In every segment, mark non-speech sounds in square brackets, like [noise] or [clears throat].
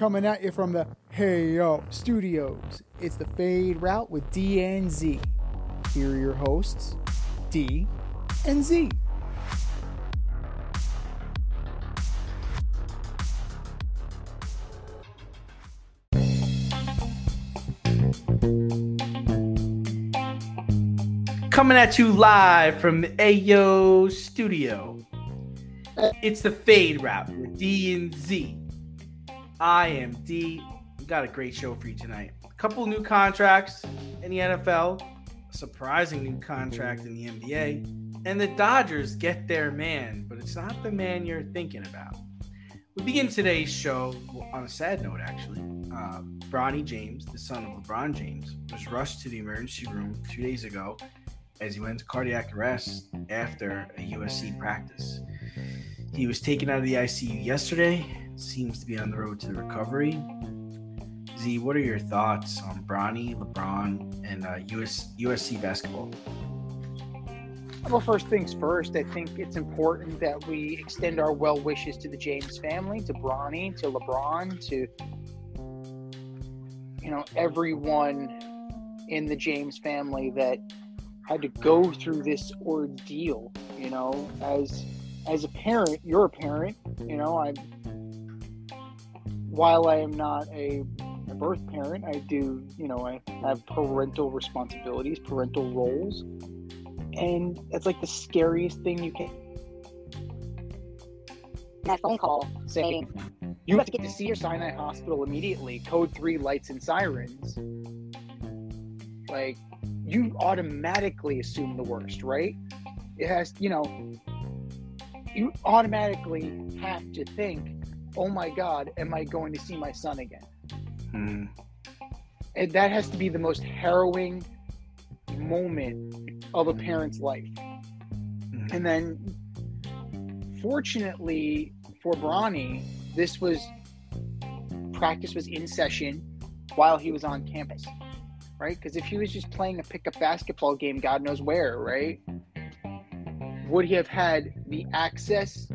coming at you from the Hey Yo Studios. It's the Fade Route with D and Z. Here are your hosts, D and Z. Coming at you live from the Ayo Studio. It's the Fade Route with D and Z. I am D. We got a great show for you tonight. A couple new contracts in the NFL, a surprising new contract in the NBA, and the Dodgers get their man, but it's not the man you're thinking about. We begin today's show on a sad note, actually. Uh, Bronny James, the son of LeBron James, was rushed to the emergency room two days ago as he went into cardiac arrest after a USC practice. He was taken out of the ICU yesterday, seems to be on the road to recovery. Z, what are your thoughts on Bronny, LeBron, and uh, US, USC basketball? Well, first things first, I think it's important that we extend our well wishes to the James family, to Bronny, to LeBron, to you know everyone in the James family that had to go through this ordeal. You know, as as a parent, you're a parent. You know, I while I am not a, a birth parent, I do. You know, I have parental responsibilities, parental roles, and it's like the scariest thing you can. That phone call saying you have to get to Cedars-Sinai Hospital immediately. Code three lights and sirens. Like you automatically assume the worst, right? It has, you know, you automatically have to think, oh my God, am I going to see my son again? Hmm. And that has to be the most harrowing moment of a parent's life. Mhm. And then, fortunately for Bronny, this was practice was in session while he was on campus, right? Because if he was just playing a pickup basketball game, God knows where, right? Would he have had the access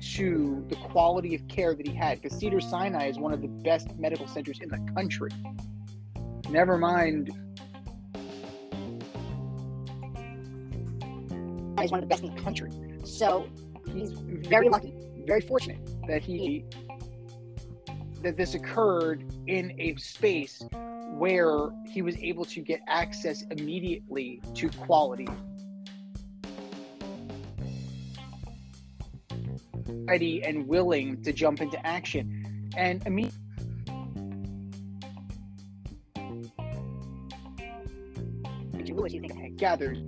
to the quality of care that he had? Because Cedar Sinai is one of the best medical centers in the country. Never mind. Is one of the best in the country. So he's very lucky, very fortunate that he that this occurred in a space where he was able to get access immediately to quality ready and willing to jump into action and immediately Lewis, you think had gathered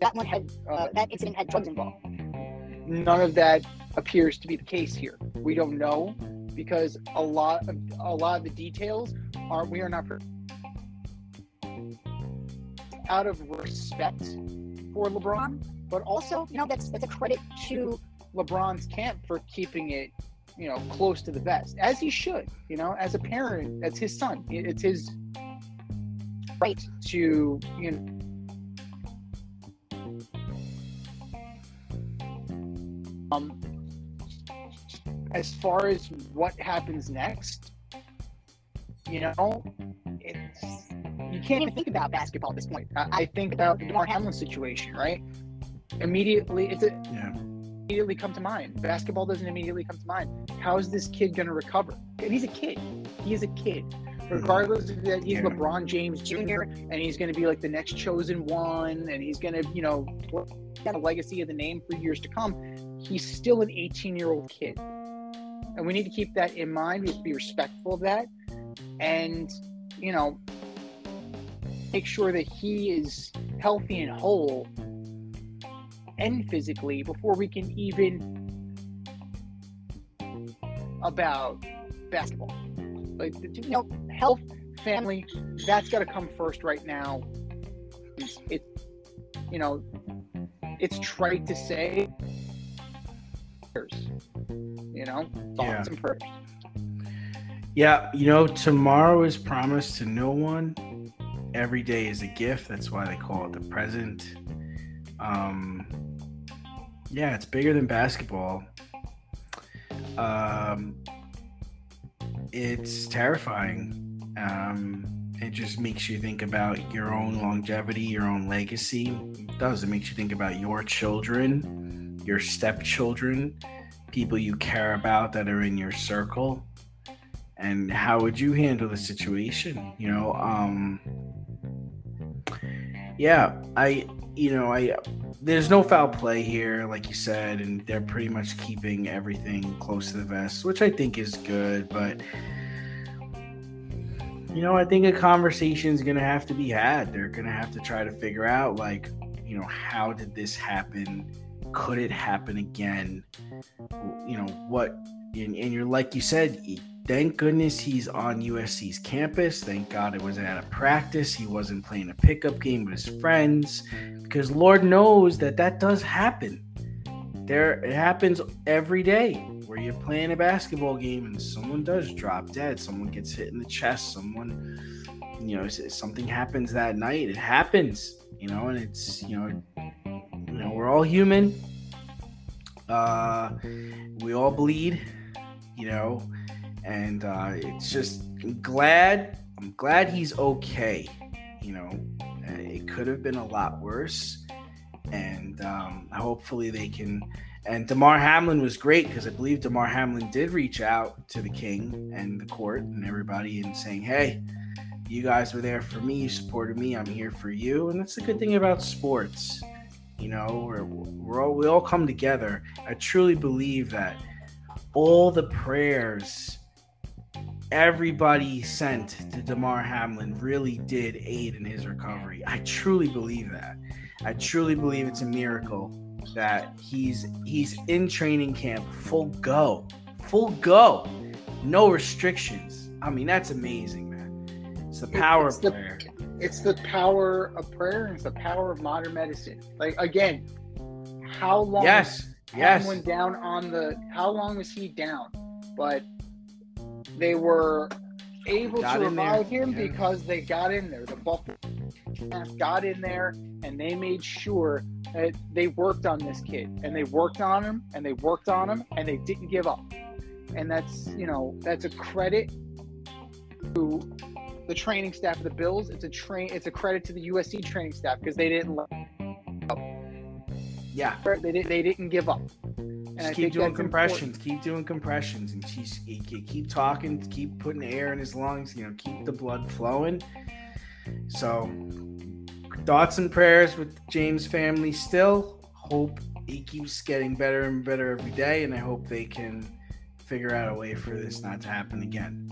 that one had uh, that incident had drugs involved. None of that appears to be the case here. We don't know because a lot of a lot of the details are we are not pre- out of respect for LeBron, but also you know that's that's a credit to LeBron's camp for keeping it you know close to the vest as he should. You know, as a parent, that's his son. It's his right to you know. Um, as far as what happens next, you know, it's you can't even think about basketball at this point. I, I think about the Damar Hamlin situation, right? Immediately, it's a Yeah. immediately come to mind. Basketball doesn't immediately come to mind. How is this kid going to recover? And he's a kid. He is a kid. Mm-hmm. Regardless of that, he's Yeah. LeBron James Jr. and he's going to be like the next chosen one, and he's going to, you know, got a legacy of the name for years to come. He's still an 18 year old kid, and we need to keep that in mind. We have to be respectful of that, and you know, make sure that he is healthy and whole and physically before we can even about basketball. Like you know, health, family, that's got to come first right now. It's, it, you know, it's trite to say. You know, thoughts Yeah. and prayers. Yeah, you know, tomorrow is promised to no one. Every day is a gift. That's why they call it the present. Um, Yeah, it's bigger than basketball. Um, it's terrifying. Um, it just makes you think about your own longevity, your own legacy. It does. It makes you think about your children, your stepchildren, people you care about that are in your circle. And how would you handle the situation? You know, um, yeah, I, you know, I, there's no foul play here, like you said, and they're pretty much keeping everything close to the vest, which I think is good. But you know, I think a conversation is going to have to be had. They're going to have to try to figure out, like, you know, how did this happen? Could it happen again? You know, what, and, and you're like you said, thank goodness he's on USC's campus. Thank God it was at a practice. He wasn't playing a pickup game with his friends because Lord knows that that does happen. There, it happens every day where you're playing a basketball game and someone does drop dead, someone gets hit in the chest, someone, you know, something happens that night. It happens, you know, and it's, you know, you know, we're all human. Uh, we all bleed, you know, and uh, it's just I'm glad. I'm glad he's okay. You know, it could have been a lot worse, and um, hopefully they can and Damar Hamlin was great because I believe Damar Hamlin did reach out to the king and the court and everybody and saying, hey, you guys were there for me, you supported me, I'm here for you. And that's the good thing about sports. You know, we're, we're all, we all come together. I truly believe that all the prayers everybody sent to Damar Hamlin really did aid in his recovery. I truly believe that. I truly believe it's a miracle that he's he's in training camp full go, full go, no restrictions. I mean, that's amazing, man. It's the power it's of the, prayer. It's the power of prayer. And it's the power of modern medicine. Like again, how long? Yes, yes. Down on the. How long was he down? But they were able got to revive him yeah. because they got in there. The Buffalo staff got in there and they made sure that they worked on this kid and they worked on him and they worked on him and they didn't give up. And that's, you know, that's a credit to the training staff of the Bills. It's a train it's a credit to the USC training staff because they didn't let up. Yeah. They, didn't. they didn't give up. Just keep doing compressions. Important. Keep doing compressions, and she's, keep talking. Keep putting air in his lungs. You know, keep the blood flowing. So, thoughts and prayers with James family. Still hope he keeps getting better and better every day, and I hope they can figure out a way for this not to happen again.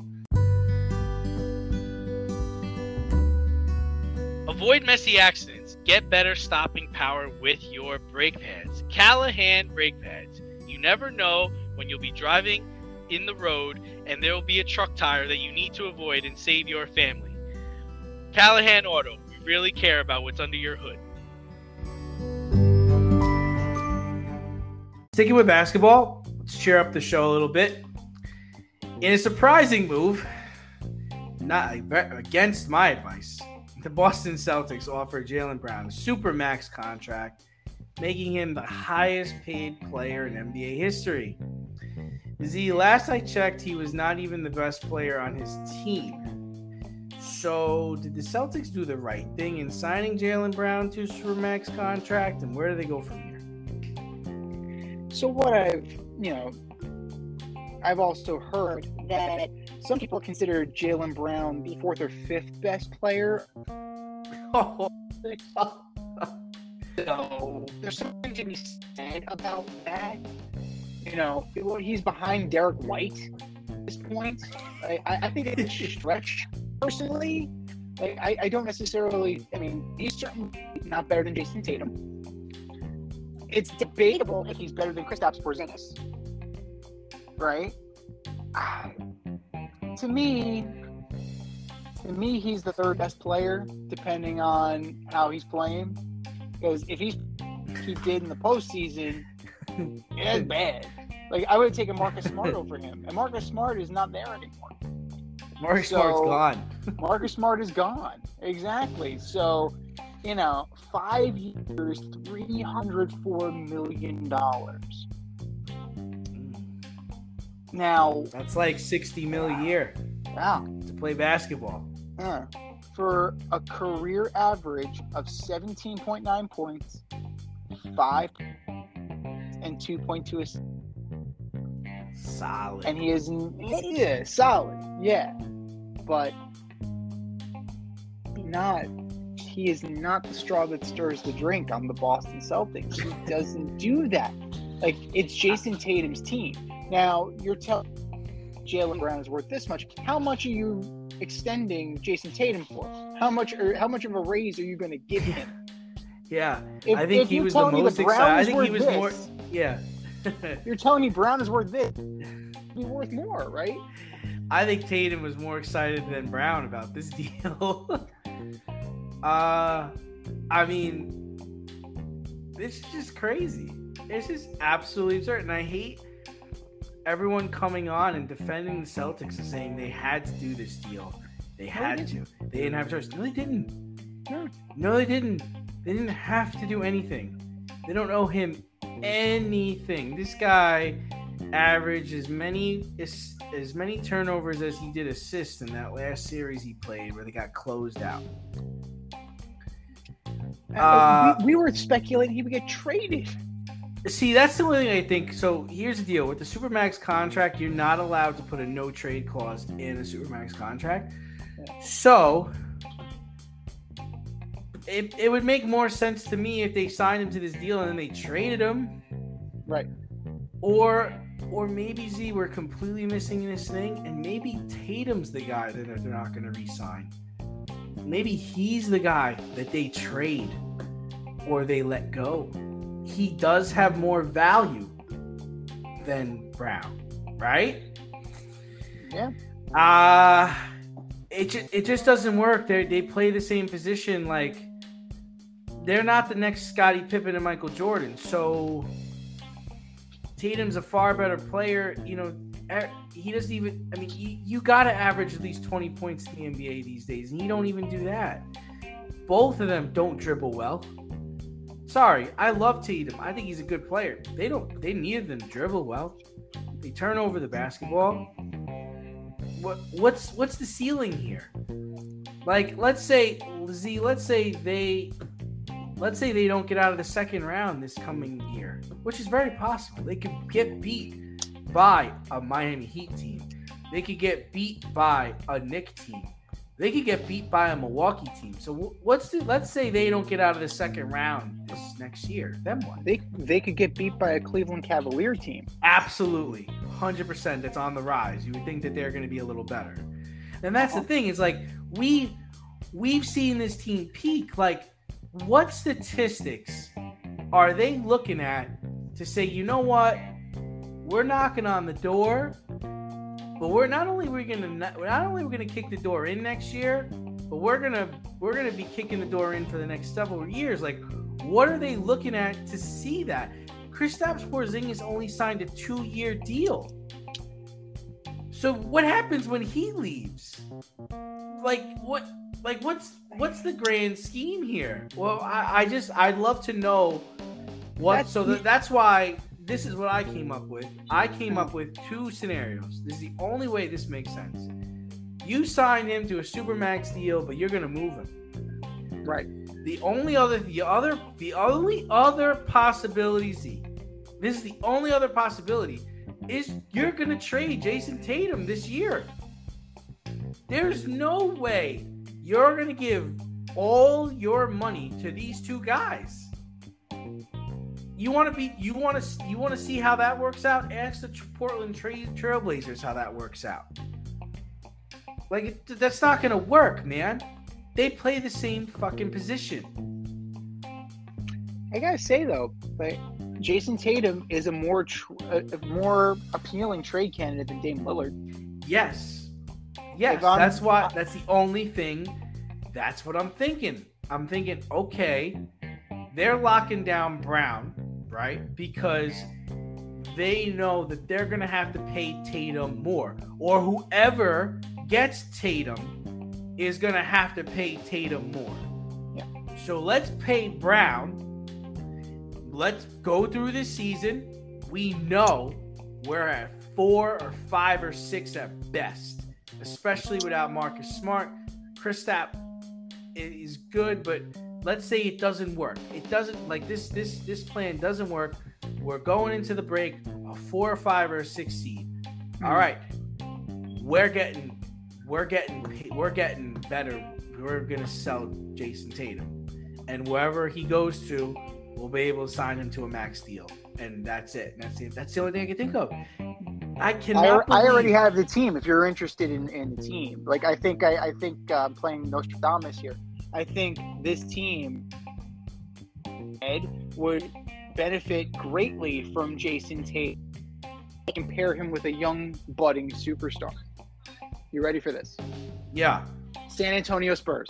Avoid messy accidents. Get better stopping power with your brake pads. Callahan brake pads never know when you'll be driving in the road and there will be a truck tire that you need to avoid and save your family. Callahan Auto, we really care about what's under your hood. Sticking with basketball, let's cheer up the show a little bit. In a surprising move, not against my advice, the Boston Celtics offered Jaylen Brown a super max contract making him the highest paid player in NBA history. Z, last I checked, he was not even the best player on his team. So, did the Celtics do the right thing in signing Jaylen Brown to a supermax contract, and where do they go from here? So, what I've, you know, I've also heard that some people consider Jaylen Brown the fourth or fifth best player. [laughs] Oh. So there's something to be said about that. You know, he's behind Derrick White at this point. I, I think it's a stretch, personally. Like, I, I don't necessarily, I mean, he's certainly not better than Jayson Tatum. It's debatable if he's better than Kristaps Porzingis. Right? [sighs] to me, to me, he's the third best player, depending on how he's playing. Because if he's he did in the postseason, it's [laughs] bad. Like I would have taken Marcus [laughs] Smart over him, and Marcus Smart is not there anymore. Marcus so, Smart's gone. [laughs] Marcus Smart is gone. Exactly. So you know, five years, three hundred four million dollars. Now, That's like 60 mil a year wow, to play basketball. uh, for a career average of seventeen point nine points, mm-hmm. five and two point two assists, Solid. and he is yeah solid, yeah, but not. He is not the straw that stirs the drink on the Boston Celtics. He doesn't do that. Like it's Jayson Tatum's team. Now you're telling Jaylen Brown is worth this much. How much are you extending Jayson Tatum for? How much or how much of a raise are you going to give him? [laughs] yeah. If, I think he was the most that excited. I think he was this, more. [laughs] Yeah. [laughs] You're telling me Brown is worth this. Be worth more, right? I think Tatum was more excited than Brown about this deal. uh, I mean, this is just crazy. This is absolutely absurd, and I hate everyone coming on and defending the Celtics and saying they had to do this deal. They had to. They didn't have a choice. No, they didn't. No. No, they didn't. They didn't have to do anything. They don't owe him anything. This guy averaged as many as, as many turnovers as he did assists in that last series he played where they got closed out. Uh, we, we were speculating he would get traded. See, that's the only thing I think. So here's the deal with the Supermax contract, you're not allowed to put a no trade clause in a Supermax contract. So it, it would make more sense to me if they signed him to this deal and then they traded him. Right. Or or maybe Z we're completely missing this thing, and maybe Tatum's the guy that they're not going to re-sign. Maybe he's the guy that they trade or they let go. He does have more value than Brown, right? Yeah. Uh it ju- it just doesn't work. They they play the same position like they're not the next Scottie Pippen and Michael Jordan. So Tatum's a far better player. You know, he doesn't even. I mean, you, you got to average at least twenty points in the NBA these days, and you don't even do that. Both of them don't dribble well. Sorry, I love Tatum. I think he's a good player. They don't. They neither of to dribble well. They turn over the basketball. What what's what's the ceiling here? Like, let's say Z. Let's say they let's say they don't get out of the second round this coming year, which is very possible. They could get beat by a Miami Heat team. They could get beat by a Knick team. They could get beat by a Milwaukee team. So wh- what's the? Let's say they don't get out of the second round this next year. Then what? They they could get beat by a Cleveland Cavalier team. Absolutely, hundred percent. That's on the rise. You would think that they're going to be a little better. And that's the oh. thing. Is like we we've seen this team peak. Like, what statistics are they looking at to say, you know what, we're knocking on the door, but we're not only we're gonna not, not only we're gonna kick the door in next year, but we're gonna we're gonna be kicking the door in for the next several years. Like, what are they looking at to see that? Kristaps Porzingis only signed a two-year deal. So what happens when he leaves? Like what? Like what's what's the grand scheme here? Well, I, I just I'd love to know what. That's so that, that's why this is what I came up with. I came up with two scenarios. This is the only way this makes sense. You sign him to a supermax deal, but you're gonna move him. Right. The only other, the other, the only other possibility, Z, this is the only other possibility, is you're gonna trade Jayson Tatum this year. There's no way you're gonna give all your money to these two guys. You want to be, you want to, you want to see how that works out. Ask the Portland Trail Trailblazers how that works out. Like it, that's not gonna work, man. They play the same fucking position. I gotta say though, like Jayson Tatum is a more tr- a, more appealing trade candidate than Dame Lillard. Yes. Yes, I'm- that's why that's the only thing. That's what I'm thinking. I'm thinking, okay, they're locking down Brown, right? Mm-hmm. Because they know that they're gonna have to pay Tatum more. Or whoever gets Tatum is gonna have to pay Tatum more. Yeah. So let's pay Brown. Let's go through this season. We know we're at four or five or six at best, especially without Marcus Smart. Kristaps is good, but let's say it doesn't work. It doesn't like this. This this plan doesn't work. We're going into the break a four or five or a six seed. Hmm. All right, we're getting we're getting we're getting better. We're gonna sell Jayson Tatum, and wherever he goes to, we'll be able to sign him to a max deal, and that's it. That's it. That's the only thing I can think of. I I, cannot. I already have the team. If you're interested in, in the team, like I think I, I think I'm playing Nostradamus here. I think this team Ed would benefit greatly from Jason Tate. Compare him with a young budding superstar. You ready for this? Yeah. San Antonio Spurs.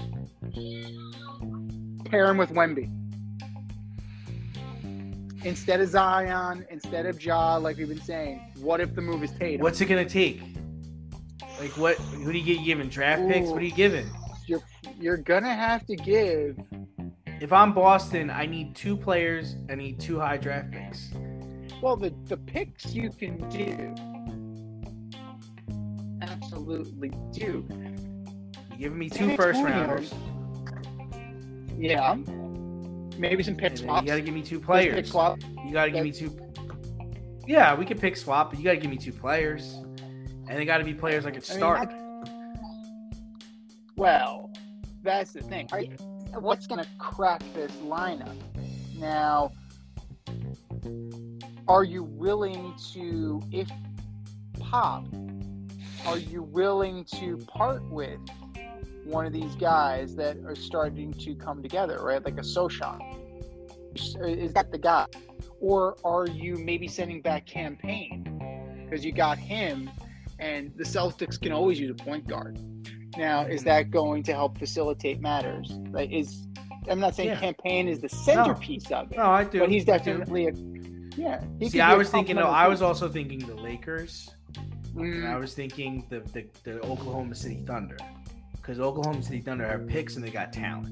Pair him with Wemby. Instead of Zion, instead of Ja, like we've been saying, what if the move is Tatum? What's it gonna take? Like what? Who do you get? You giving draft picks? What are you giving? You're gonna have to give If I'm Boston, I need two players. I need two high draft picks. well the the picks you can do absolutely do You giving me two first rounders, yeah maybe some pick swaps you gotta give me two Pick players. swap. You gotta give me two. Yeah, we could pick swap, but you gotta give me two players, and they gotta be players I could I mean, start. well that's the thing. I, mm-hmm. what's gonna crack this lineup? Now are you willing to if pop are you willing to part with one of these guys that are starting to come together right? Like a Sochan. Is that the guy? Or are you maybe sending back Champagnie? Because you got him and the Celtics can always use a point guard now is that going to help facilitate matters like is I'm not saying Yeah. Champagnie is the centerpiece of it no, I do. but he's definitely a yeah. See, I was thinking. No, I was also thinking the Lakers. And I Mm, was thinking the the, the Oklahoma City Thunder, because Oklahoma City Thunder have picks and they got talent,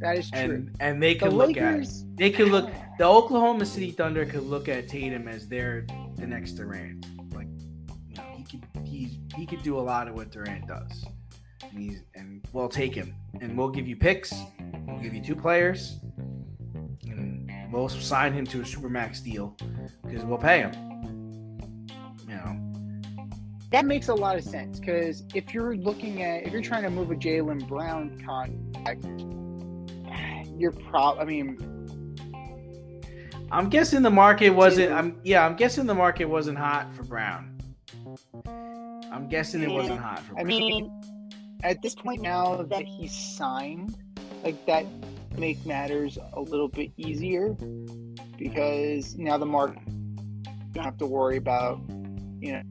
that is true. and and they the could look at Lakers, they could look the Oklahoma City Thunder could look at Tatum as their the next Durant. Could he he could do a lot of what Durant does, and he's and we'll take him, and we'll give you picks, we'll give you two players, and we'll sign him to a supermax deal because we'll pay him. You know, that makes a lot of sense because if you're looking at if you're trying to move a Jaylen Brown contract, you're prob. I mean, I'm guessing the market wasn't. I'm yeah. I'm guessing the market wasn't hot for Brown. I'm guessing it wasn't hot for. I mean, at this point now that he's signed, like that make matters a little bit easier because now the market you don't have to worry about you know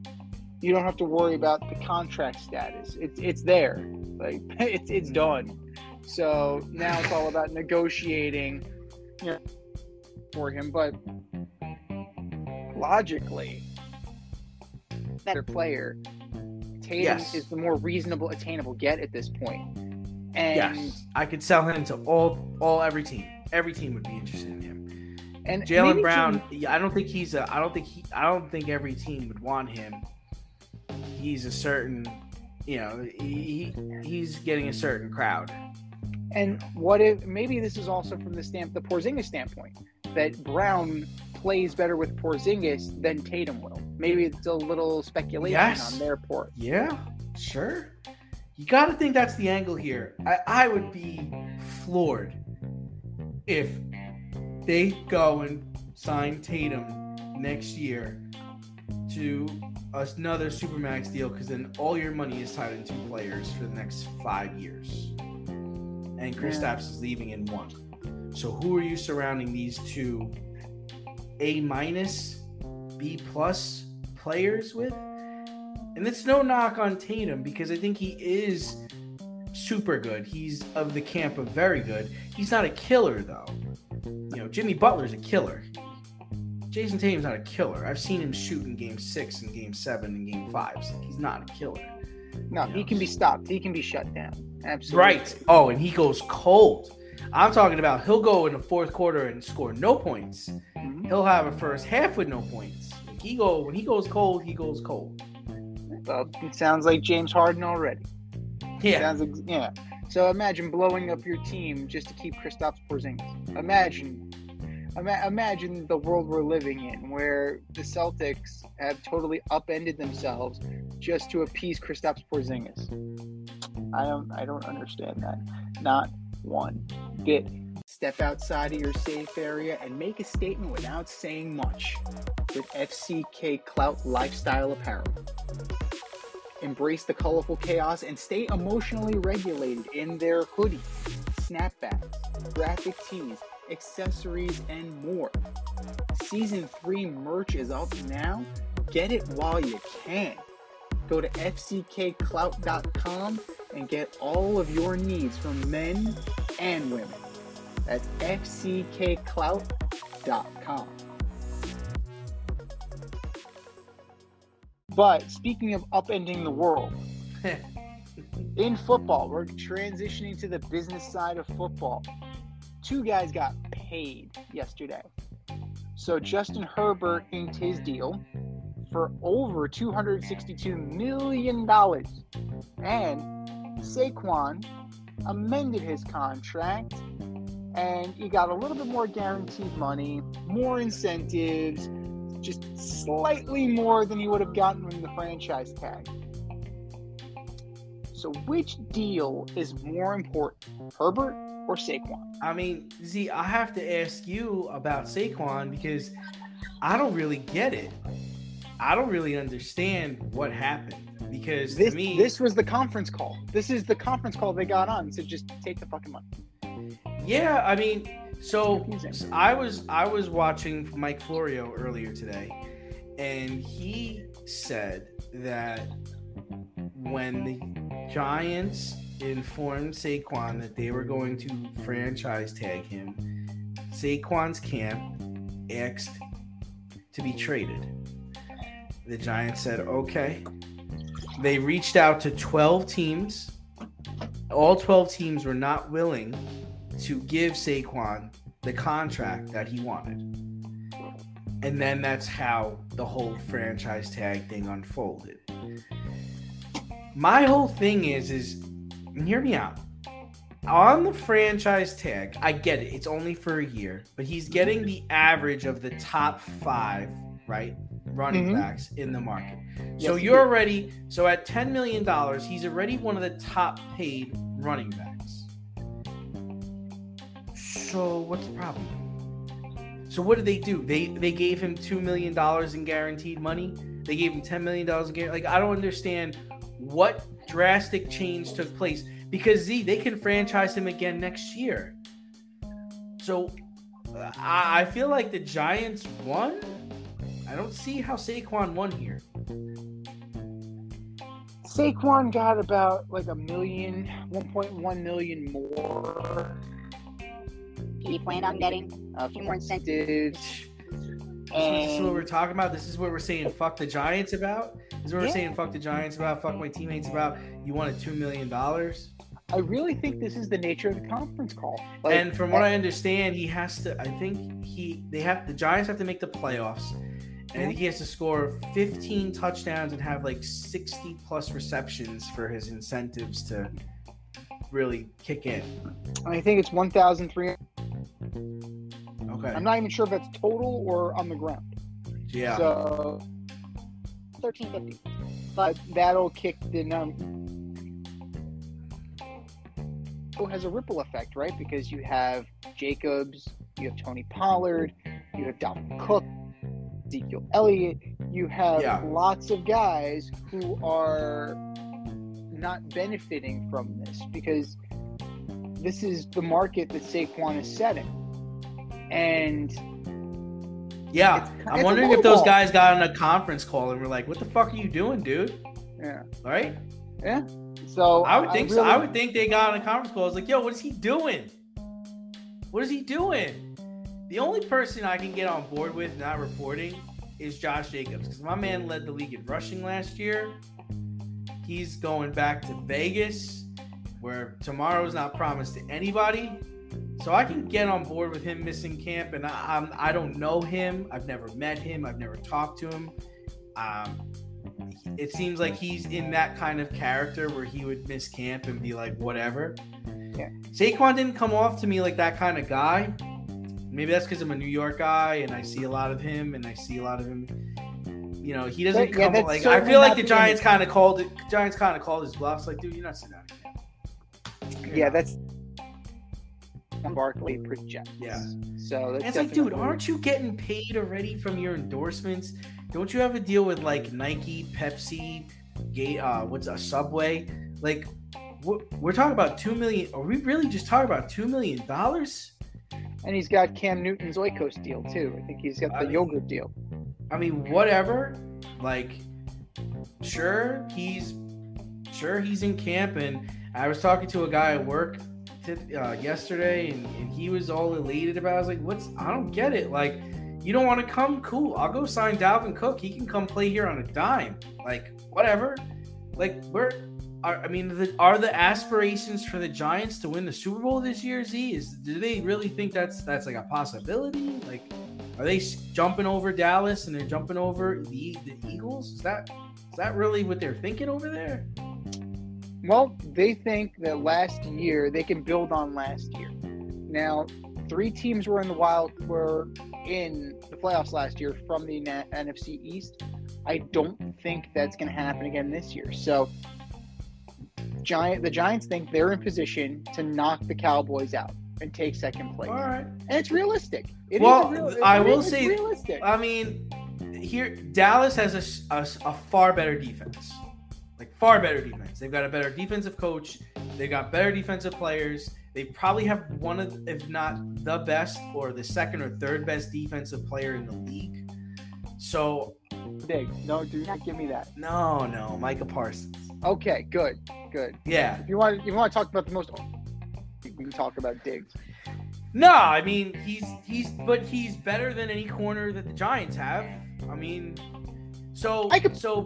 you don't have to worry about the contract status. It's it's there. Like [laughs] it's it's mm-hmm. done. So now it's all about negotiating you know for him but logically better player Tatum Yes. is the more reasonable attainable get at this point. and yes, I could sell him to all all every team. Every team would be interested in him. and Jaylen Brown. Yeah, I don't think he's a. I don't think he. I don't think every team would want him. He's a certain. You know, he, he he's getting a certain crowd. And what if maybe this is also from the stamp the Porzingis standpoint that Brown plays better with Porzingis than Tatum will. Maybe it's a little speculation Yes. on their part. Yeah, sure. You got to think that's the angle here. I, I would be floored if they go and sign Tatum next year to another supermax deal because then all your money is tied in two players for the next five years, and Chris Yeah. is leaving in one. So who are you surrounding these two A minus, B plus players with? And it's no knock on Tatum because I think he is super good. He's of the camp of very good. He's not a killer though. You know, Jimmy Butler's a killer. Jayson Tatum's not a killer. I've seen him shoot in game six and game seven and game five. So he's not a killer. No, he can be stopped. He can be shut down. Absolutely. Right. Oh, and he goes cold. I'm talking about he'll go in the fourth quarter and score no points. Mhm. He'll have a first half with no points. Like, he go when he goes cold, he goes cold. Well, it sounds like James Harden already. Yeah. Sounds like, yeah. So imagine blowing up your team just to keep Kristaps Porzingis. Imagine, ima- imagine the world we're living in, where the Celtics have totally upended themselves just to appease Kristaps Porzingis. I don't, I don't understand that. Not one bit. Step outside of your safe area and make a statement without saying much with FCK Clout Lifestyle Apparel embrace the colorful chaos and stay emotionally regulated in their hoodies, snapbacks, graphic tees, accessories, and more. Season 3 merch is up now. Get it while you can. Go to fckclout.com and get all of your needs from men and women. That's fckclout.com. But speaking of upending the world, [laughs] in football, we're transitioning to the business side of football. Two guys got paid yesterday. So Justin Herbert inked his deal for over $262 million. And Saquon amended his contract and he got a little bit more guaranteed money, more incentives, just slightly more than he would have gotten in the franchise tag. So, which deal is more important, Herbert or Saquon? I mean, Z, I have to ask you about Saquon because I don't really get it. I don't really understand what happened because This to me, this was the conference call. This is the conference call they got on. So just take the fucking money. yeah, I mean, so I was I was watching Mike Florio earlier today, and he said that when the Giants informed Saquon that they were going to franchise tag him, Saquon's camp asked to be traded. The Giants said, okay. They reached out to 12 teams. All 12 teams were not willing to give Saquon the contract that he wanted. And then that's how the whole franchise tag thing unfolded. My whole thing is is hear me out. On the franchise tag, I get it. It's only for a year, but he's getting the average of the top 5, right? Running Mhm. backs in the market. so Yes, you're already so at 10 million dollars, he's already one of the top paid running backs. So what's the problem? So what did they do? They they gave him two million dollars in guaranteed money. They gave him ten million dollars in guaranteed. Like I don't understand what drastic change took place because Z they can franchise him again next year. So uh, I, I feel like the Giants won. I don't see how Saquon won here. Saquon got about like a million, 1.1 million more. He planned on getting a few more incentives. incentives. So this is what we're talking about. This is what we're saying. Fuck the Giants about. This is what we're Yeah. saying. Fuck the Giants about. Fuck my teammates about. You wanted two million dollars. I really think this is the nature of the conference call. Like, and from what I understand, he has to. I think he they have the Giants have to make the playoffs, and I think he has to score 15 touchdowns and have like 60 plus receptions for his incentives to really kick in. I think it's 1,300. Okay. I'm not even sure if that's total or on the ground. yeah. So Thirteen fifty. but that'll kick the number. It has a ripple effect, right? Because you have Jacobs, you have Tony Pollard, you have Dalvin Cook, Ezekiel Elliott. You have Yeah. lots of guys who are not benefiting from this because this is the market that Saquon is setting. And yeah. it's- I'm it's wondering if those ball. guys got on a conference call and were like, "What the fuck are you doing, dude?" yeah, Right? yeah. So I would think so. really- I would think they got on a conference call. I was like, yo, what is he doing? What is he doing? The only person I can get on board with not reporting is Josh Jacobs because my man led the league in rushing last year. He's going back to Vegas. where tomorrow's not promised to anybody. So I can get on board with him missing camp, and I, I'm, I don't know him. I've never met him. I've never talked to him. Um, it seems like he's in that kind of character where he would miss camp and be like, whatever. Yeah. Saquon didn't come off to me like that kind of guy. Maybe that's because I'm a New York guy and I see a lot of him and I see a lot of him. You know, he doesn't yeah, come like I feel like the Giants kind of called it. Giants kind of called his bluffs. Like, dude, you're not sitting down. again. Yeah, that's Barkley projects. Yeah. So that's it's like, dude, aren't you getting paid already from your endorsements? Don't you have a deal with like Nike, Pepsi, Gate, uh, what's a Subway? Like, we're, we're talking about two million. Are we really just talking about two million dollars? And he's got Cam Newton's Oikos deal too. I think he's got I the mean- yogurt deal. I mean, whatever. Like, sure, he's sure he's in camp, and I was talking to a guy at work t- uh, yesterday, and, and he was all elated about. It. I was like, "What's? I don't get it. Like, you don't want to come? Cool. I'll go sign Dalvin Cook. He can come play here on a dime. Like, whatever. Like, we're." Are, I mean, the, are the aspirations for the Giants to win the Super Bowl this year? Z is do they really think that's that's like a possibility? Like, are they jumping over Dallas and they're jumping over the the Eagles? Is that is that really what they're thinking over there? Well, they think that last year they can build on last year. Now, three teams were in the wild were in the playoffs last year from the NFC East. I don't think that's going to happen again this year. So, Giant the Giants think they're in position to knock the Cowboys out and take second place, All right. and it's realistic. It is Well, a real, I it will is say- realistic. I mean, here Dallas has a far better defense, like far better defense. They've got a better defensive coach. They've got better defensive players. They probably have one of, if not the best, or the second or third best defensive player in the league. So Dig. No, do not give me that. no, no, Micah Parsons. Okay, good, good. Yeah, If you want, if you want to talk about the most, we can talk about Diggs. No, I mean he's he's but he's better than any corner that the Giants have. I mean, so I could- so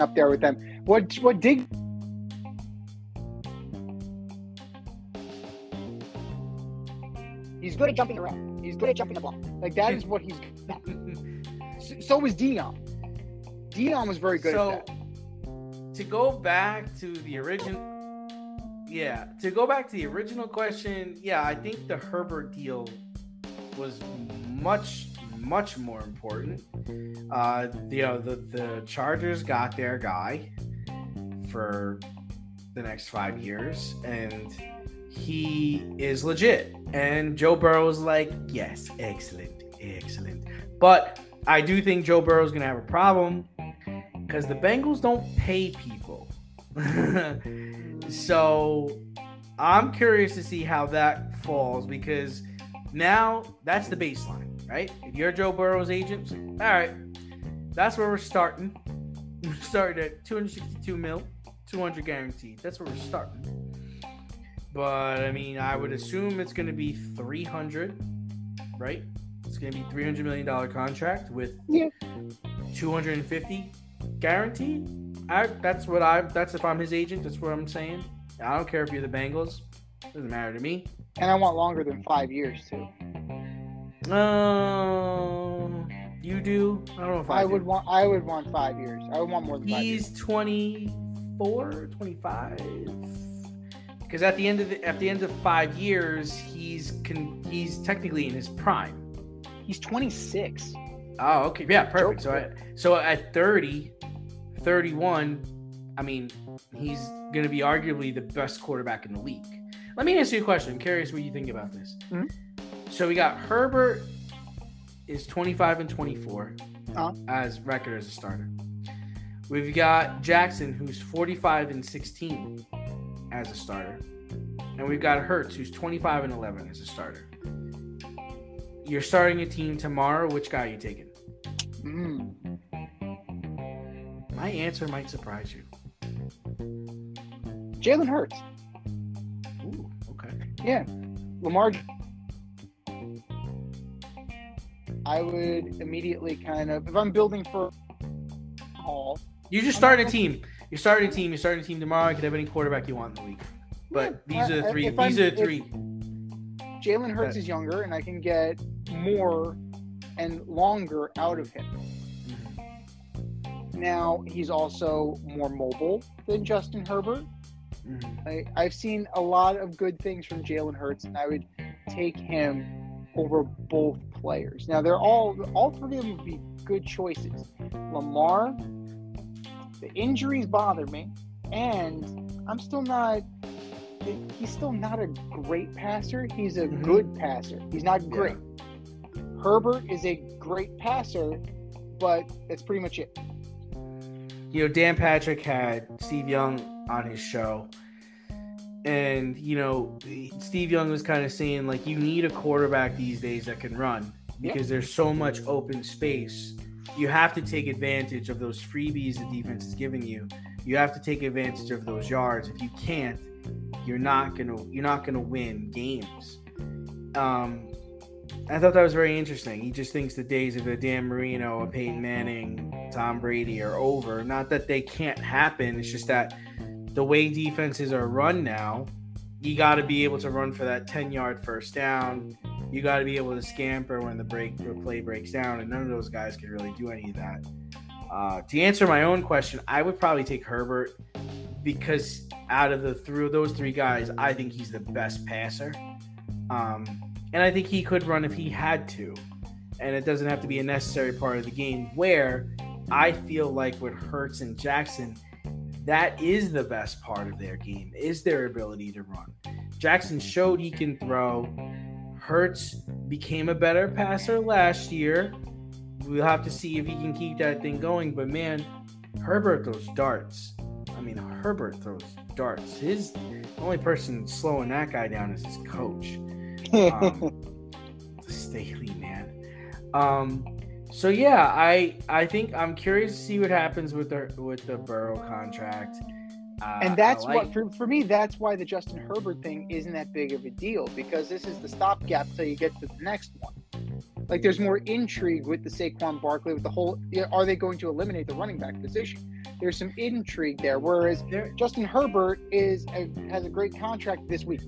up there with them. What what Dig? He's good at jumping around. He's good at jumping the ball. Like that is what he's. [laughs] So, so was Deion. Deion was very good so at that. To go back to the original. Yeah, to go back to the original question, yeah, I think the Herbert deal was much much more important. Uh, you know, the the Chargers got their guy for the next five years, and he is legit. And Joe Burrow's like, yes, excellent, excellent. But I do think Joe Burrow's gonna have a problem because the Bengals don't pay people. [laughs] so I'm curious to see how that falls because now that's the baseline, right? If you're Joe Burrow's agent, all right, that's where we're starting. [laughs] We're starting at 262 mil, 200 guaranteed. That's where we're starting. But I mean, I would assume it's going to be 300, right? It's going to be 300 million dollar contract with Yeah. 250 guaranteed. I, that's what I. That's if I'm his agent. That's what I'm saying. I don't care if you're the Bengals. Doesn't matter to me. And I want longer than five years too. Um, you do. I don't know if I, I do. would want. I would want five years. I would want more than five years. He's 24, 25. Because at the end of the, at the end of five years, he's con, he's technically in his prime. He's 26. Oh, okay. Yeah, perfect. So at, so at 30, 31, I mean, he's going to be arguably the best quarterback in the league. Let me ask you a question. I'm curious what you think about this. Mhm. So we got Herbert is 25 and 24 Uh-huh. as record as a starter. We've got Jackson who's 45 and 16 as a starter. And we've got Hurts who's 25 and 11 as a starter. You're starting a team tomorrow. Which guy are you taking? Mm. My answer might surprise you. Jalen Hurts. Ooh, okay. Yeah. Lamar. I would immediately kind of, if I'm building for all, You just starting a team. You're starting a team. You're starting a team tomorrow. You can have any quarterback you want in the league. But Yeah, these are the three. if I'm- These are the three. Jalen Hurts is younger, and I can get more and longer out of him. Now he's also more mobile than Justin Herbert. Mhm. I, I've seen a lot of good things from Jalen Hurts, and I would take him over both players. Now they're all all three of them would be good choices. Lamar, the injuries bother me, and I'm still not. He's still not a great passer. He's a Mhm. good passer. He's not great. Herbert is a great passer, but that's pretty much it. you know, Dan Patrick had Steve Young on his show. And, you know, Steve Young was kind of saying, like, you need a quarterback these days that can run because there's so much open space. You have to take advantage of those freebies the defense is giving you. You have to take advantage of those yards. If you can't, you're not gonna you're not gonna win games. Um, I thought that was very interesting. He just thinks the days of a Dan Marino, a Peyton Manning, Tom Brady are over. Not that they can't happen. It's just that the way defenses are run now, you got to be able to run for that 10 yard first down. You got to be able to scamper when the break the play breaks down, and none of those guys can really do any of that. Uh, to answer my own question, I would probably take Herbert because out of the through those three guys, I think he's the best passer. Um, and I think he could run if he had to. And it doesn't have to be a necessary part of the game where I feel like with Hurts and Jackson, that is the best part of their game, is their ability to run. Jackson showed he can throw. Hurts became a better passer last year. We'll have to see if he can keep that thing going. But man, Herbert throws darts. I mean, Herbert throws darts. His the only person slowing that guy down is his coach um, [laughs] Staley, man. Um, so yeah, I I think I'm curious to see what happens with the with the Burrow contract. Uh, and that's I what for, for me that's why the justin herbert thing isn't that big of a deal because this is the stopgap till you get to the next one like there's more intrigue with the Saquon Barkley with the whole are they going to eliminate the running back position there's some intrigue there whereas justin herbert is a, has a great contract this week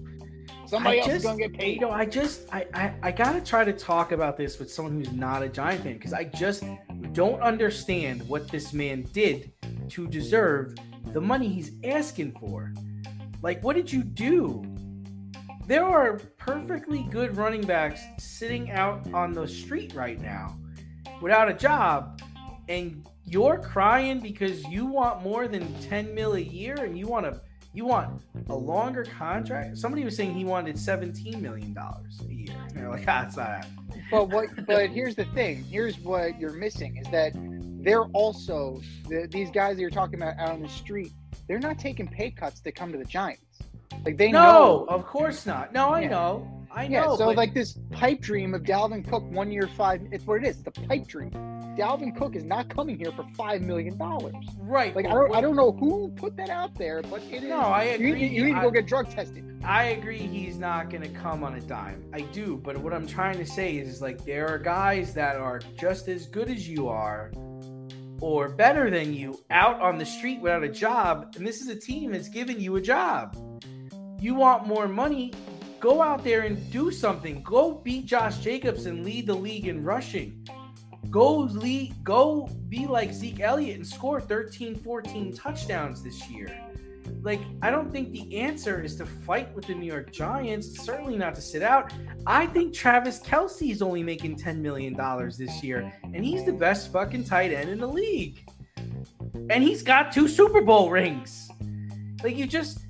somebody I else is just- going to get paid You know, I just I, I I gotta try to talk about this with someone who's not a Giant fan because I just don't understand what this man did to deserve the money he's asking for. Like, what did you do? There are perfectly good running backs sitting out on the street right now without a job, and you're crying because you want more than 10 mil a year and you want to you want a longer contract. Somebody was saying he wanted 17 million dollars a year. And they're like, ah, it's not happening. But what? [laughs] But here's the thing. Here's what you're missing is that they're also the, these guys that you're talking about out on the street. They're not taking pay cuts to come to the Giants. Like they No, know. of course not. No, I Yeah. know. I Yeah. know. so but- like this pipe dream of Dalvin Cook, one year, five. It's what it is. The pipe dream. Dalvin Cook is not coming here for five million dollars. right. Like I don't, I don't know who put that out there, but it is. No, I You, agree. need- you need to I- go get drug tested. I agree he's not going to come on a dime. I do, but what I'm trying to say is, is like there are guys that are just as good as you are or better than you out on the street without a job, and this is a team that's giving you a job. You want more money, go out there and do something. Go beat Josh Jacobs and lead the league in rushing. Go lead, go be like Zeke Elliott and score 13, 14 touchdowns this year like I don't think the answer is to fight with the New York Giants. Certainly not to sit out. I think Travis Kelce is only making ten million dollars this year, and he's the best fucking tight end in the league. And he's got two Super Bowl rings. Like you just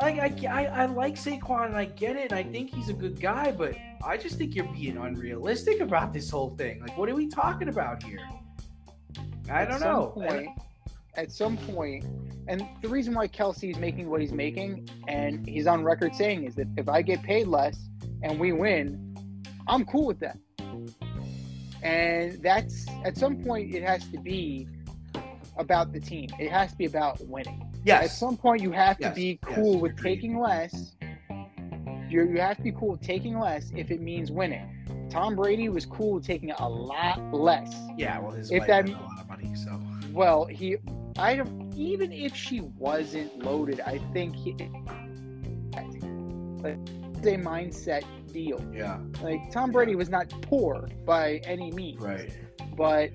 like I, I, I like Saquon and I get it, and I think he's a good guy, but I just think you're being unrealistic about this whole thing. Like, what are we talking about here? I don't some know. Point, at some point, and the reason why Kelce is making what he's making, and he's on record saying, is that if I get paid less and we win, I'm cool with that. And that's at some point it has to be about the team. It has to be about winning. At some point you have to Yes, be yes, cool with taking less. You you have to be cool with taking less if it means winning. Tom Brady was cool with taking a lot less. Yeah. Well, his If wife that- a lot of money, so. Well, he, I don't. Even if she wasn't loaded, I think he, Like, it's a mindset deal. Yeah. Like Tom Brady was not poor by any means, Right. but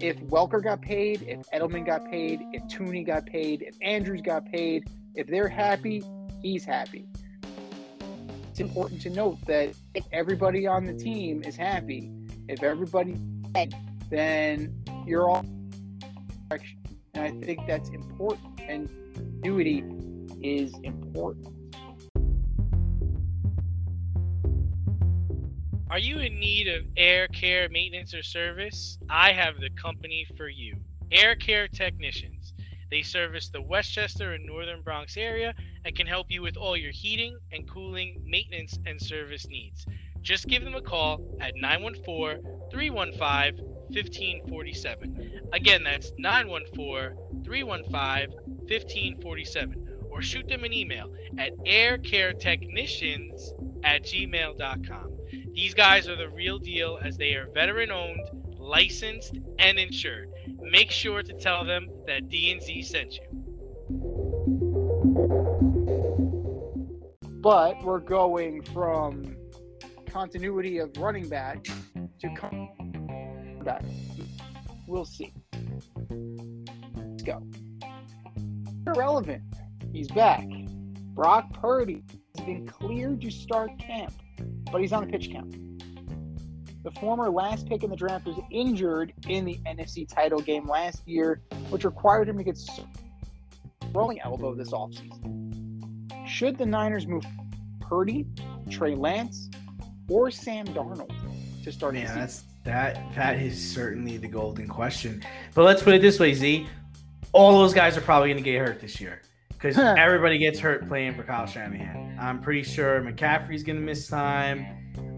if Welker got paid, if Edelman got paid, if Tooney got paid, if Andrews got paid, if they're happy, he's happy. It's important to note that if everybody on the team is happy, if everybody, then you're all direction. And I think that's important. And continuity is important. Are you in need of air care maintenance or service? I have the company for you. Air Care Technicians. They service the Westchester and Northern Bronx area and can help you with all your heating and cooling maintenance and service needs. Just give them a call at 914 315 1547. Again, that's 914 315 1547. Or shoot them an email at aircaretechnicians at gmail.com. These guys are the real deal as they are veteran owned, licensed, and insured. Make sure to tell them that D&Z sent you. But we're going from continuity of running back to come back. We'll see. Let's go. Irrelevant. He's back. Brock Purdy has been cleared to start camp, but he's on the pitch count. The former last pick in the draft was injured in the NFC title game last year, which required him to get rolling elbow this offseason. Should the Niners move Purdy, Trey Lance, or Sam Darnold to start the season? that's that that is certainly the golden question. But let's put it this way, Z. All those guys are probably going to get hurt this year because everybody gets hurt playing for Kyle Shanahan. I'm pretty sure McCaffrey's going to miss time.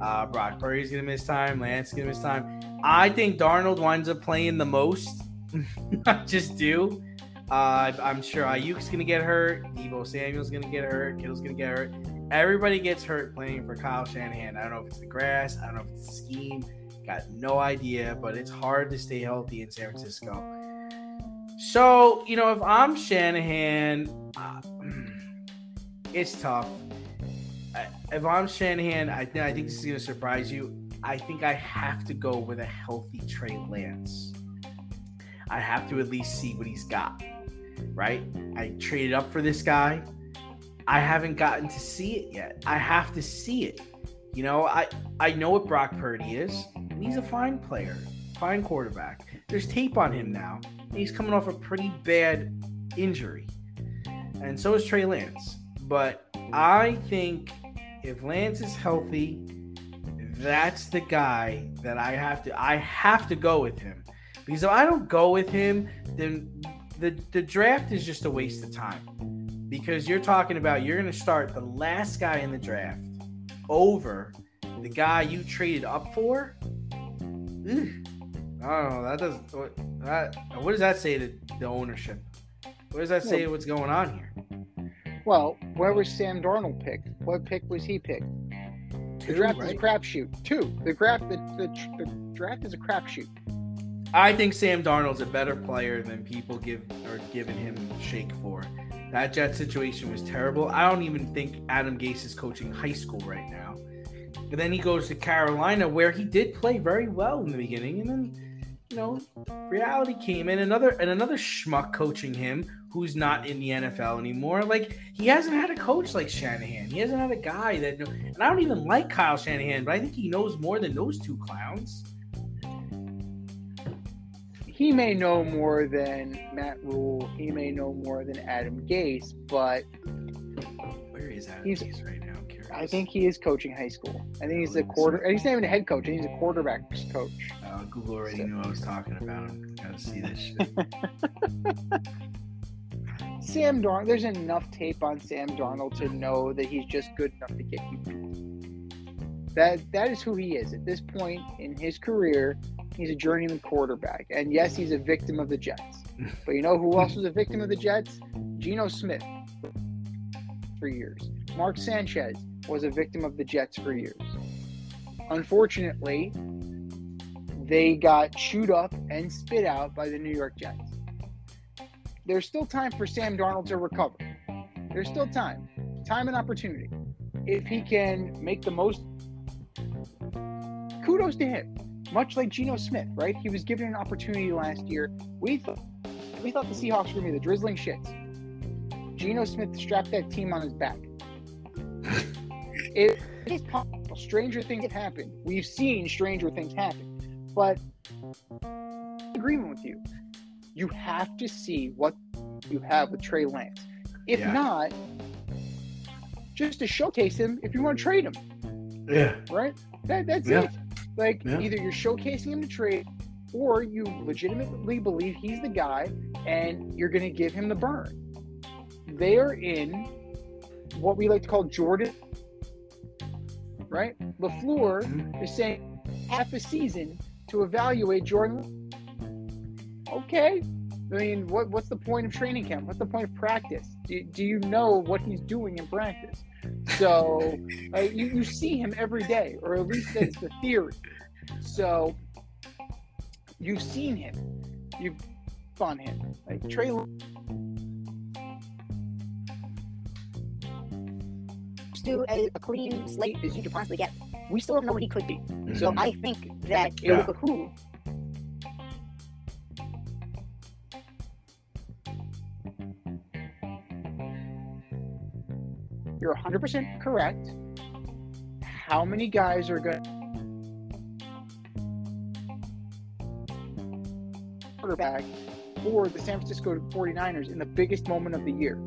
Uh, Brock Purdy's going to miss time. Lance is going to miss time. I think Darnold winds up playing the most. [laughs] I just do. Uh, I'm sure Aiyuk's going to get hurt. Deebo Samuel's going to get hurt. Kittle's going to get hurt. Everybody gets hurt playing for Kyle Shanahan. I don't know if it's the grass. I don't know if it's the scheme. Got no idea, but it's hard to stay healthy in San Francisco. So, you know, if I'm Shanahan, uh, [clears throat] it's tough. I- If I'm Shanahan, I, I think this is going to surprise you. I think I have to go with a healthy Trey Lance. I have to at least see what he's got, right? I traded up for this guy. I haven't gotten to see it yet. I have to see it. You know, I I know what Brock Purdy is, and he's a fine player, fine quarterback. There's tape on him now. and He's coming off a pretty bad injury, and so is Trey Lance. But I think if Lance is healthy, that's the guy that I have to. I have to go with him because if I don't go with him, then the the draft is just a waste of time. Because you're talking about you're going to start the last guy in the draft over the guy you traded up for. Ugh. I don't know. That does what that. What does that say to the ownership? What does that say to what's going on here? Well, where was Sam Darnold picked? What pick was he picked? The draft is a right? crapshoot. Two. The draft the, the, the draft is a crapshoot. I think Sam Darnold's a better player than people give are giving him shake for. That Jet situation was terrible. I don't even think Adam Gase is coaching high school right now. But then he goes to Carolina, where he did play very well in the beginning, and then you know reality came in. Another and another schmuck coaching him, who's not in the NFL anymore. Like he hasn't had a coach like Shanahan. He hasn't had a guy that. And I don't even like Kyle Shanahan, but I think he knows more than those two clowns. He may know more than Matt Rhule. He may know more than Adam Gase, but Where is Adam Gase right now? I'm curious. I think he is coaching high school. I think he's a quarter. He's not even a head coach. He's a quarterbacks coach. Uh, Google already knew I was talking about him. Gotta see this [laughs] shit. Sam Darnold. There's enough tape on Sam Darnold to know that he's just good enough to get you beat. That that is who he is at this point in his career. He's a journeyman quarterback, and yes, he's a victim of the Jets. [laughs] But you know who else was a victim of the Jets? Geno Smith for years. Mark Sanchez was a victim of the Jets for years. Unfortunately, they got chewed up and spit out by the New York Jets. There's still time for Sam Darnold to recover. There's still time, time and opportunity. if he can make the most, kudos to him. Much like Geno Smith, right? He was given an opportunity last year. We thought we thought the Seahawks were gonna be the drizzling shits. Geno Smith strapped that team on his back. it is possible. Stranger things have happened. We've seen stranger things happen. But agreement with you. You have to see what you have with Trey Lance. If Yeah. not, just to showcase him if you want to trade him, Yeah. right? That, that's Yeah. it. Like Yeah. either you're showcasing him to trade or you legitimately believe he's the guy and you're going to give him the burn. They are in what we like to call Jordan, right? LaFleur Mhm. is saying half a season to evaluate Jordan. Okay. I mean, what, what's the point of training camp? What's the point of practice? Do, do you know what he's doing in practice? So [laughs] uh, you, you see him every day, or at least that's the theory. So you've seen him. You've on him. Like Trey do a, a clean slate as you could possibly get. We still don't know what he could be. So. I think that it Yeah. would behoove You're 100% correct. How many guys are going quarterback for the San Francisco 49ers in the biggest moment of the year? [laughs]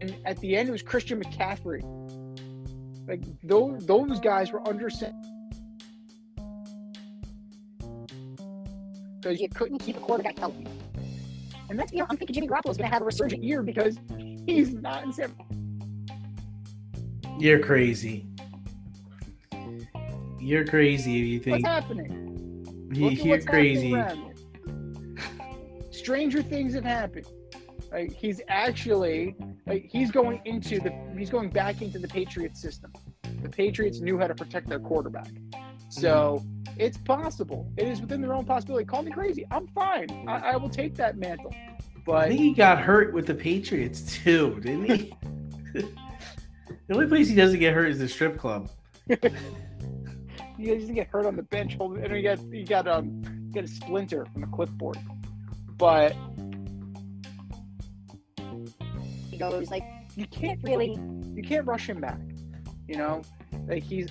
and at the end, it was Christian McCaffrey. Like those those guys were under because you couldn't keep a quarterback healthy. And that's you know I'm thinking Jimmy Garoppolo is going to have a resurgent year because he's not in San. You're crazy. You're crazy if you What's think happening? You, Look you're what's happening crazy. around. Stranger things have happened. Like he's actually like he's going into the he's going back into the Patriots system. The Patriots knew how to protect their quarterback. So it's possible. It is within their own possibility. Call me crazy. I'm fine. I, I will take that mantle. I But think he got hurt with the Patriots too, didn't he? [laughs] the only place he doesn't get hurt is the strip club. [laughs] he doesn't get hurt on the bench. Holding, and he got he got um he got a splinter from the clipboard. But he goes like you can't really you can't rush him back. You know, like he's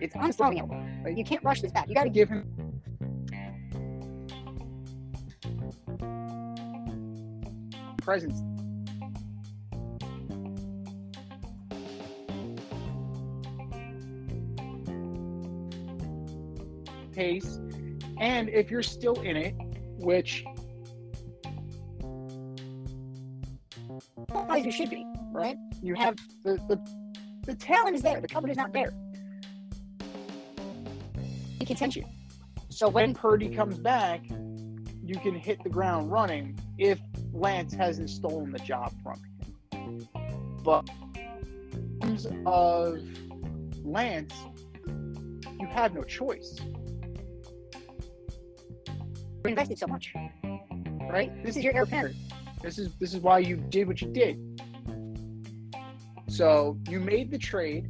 it's unstoppable. You can't rush this back. You got to give him presence. Pace, and if you're still in it, which you should be, right? you have the, the The talent is there. The is not there. The contention. So when Purdy comes back, you can hit the ground running if Lance hasn't stolen the job from him. But in terms of Lance, you have no choice, We invested so much. right? This is your air parent. This is this is why you did what you did. So you made the trade.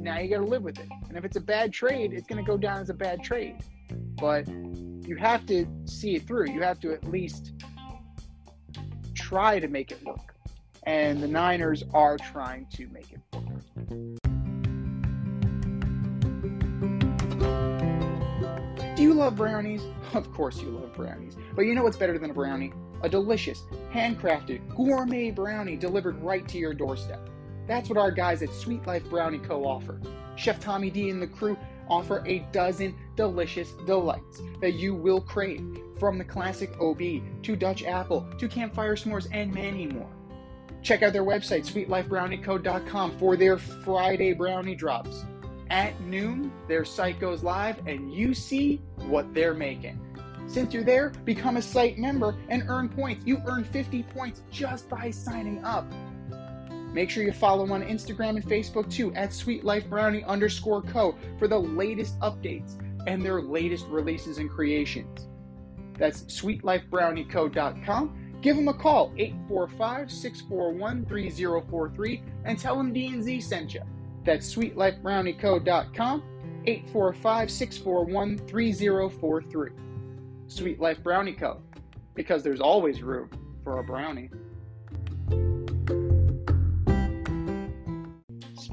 Now you got to live with it. And if it's a bad trade, it's going to go down as a bad trade. But you have to see it through. You have to at least try to make it work. And the Niners are trying to make it work. Do you love brownies? [laughs] Of course you love brownies. But you know what's better than a brownie? A delicious, handcrafted, gourmet brownie delivered right to your doorstep. That's what our guys at Sweet Life Brownie Co. offer. Chef Tommy D and the crew offer a dozen delicious delights that you will crave, from the classic OB to Dutch apple to campfire s'mores and many more. Check out their website, sweetlifebrownieco.com, for their Friday brownie drops. At noon, their site goes live and you see what they're making. Since you're there, become a site member and earn points. You earn 50 points just by signing up. Make sure you follow on Instagram and Facebook too at Sweet Life Brownie underscore co for the latest updates and their latest releases and creations. That's sweetlifebrownieco.com. Give them a call, 845 641 3043, and tell them D&Z sent you. That's sweetlifebrownieco.com, 845 641 3043. Sweet Life Brownie Co. Because there's always room for a brownie.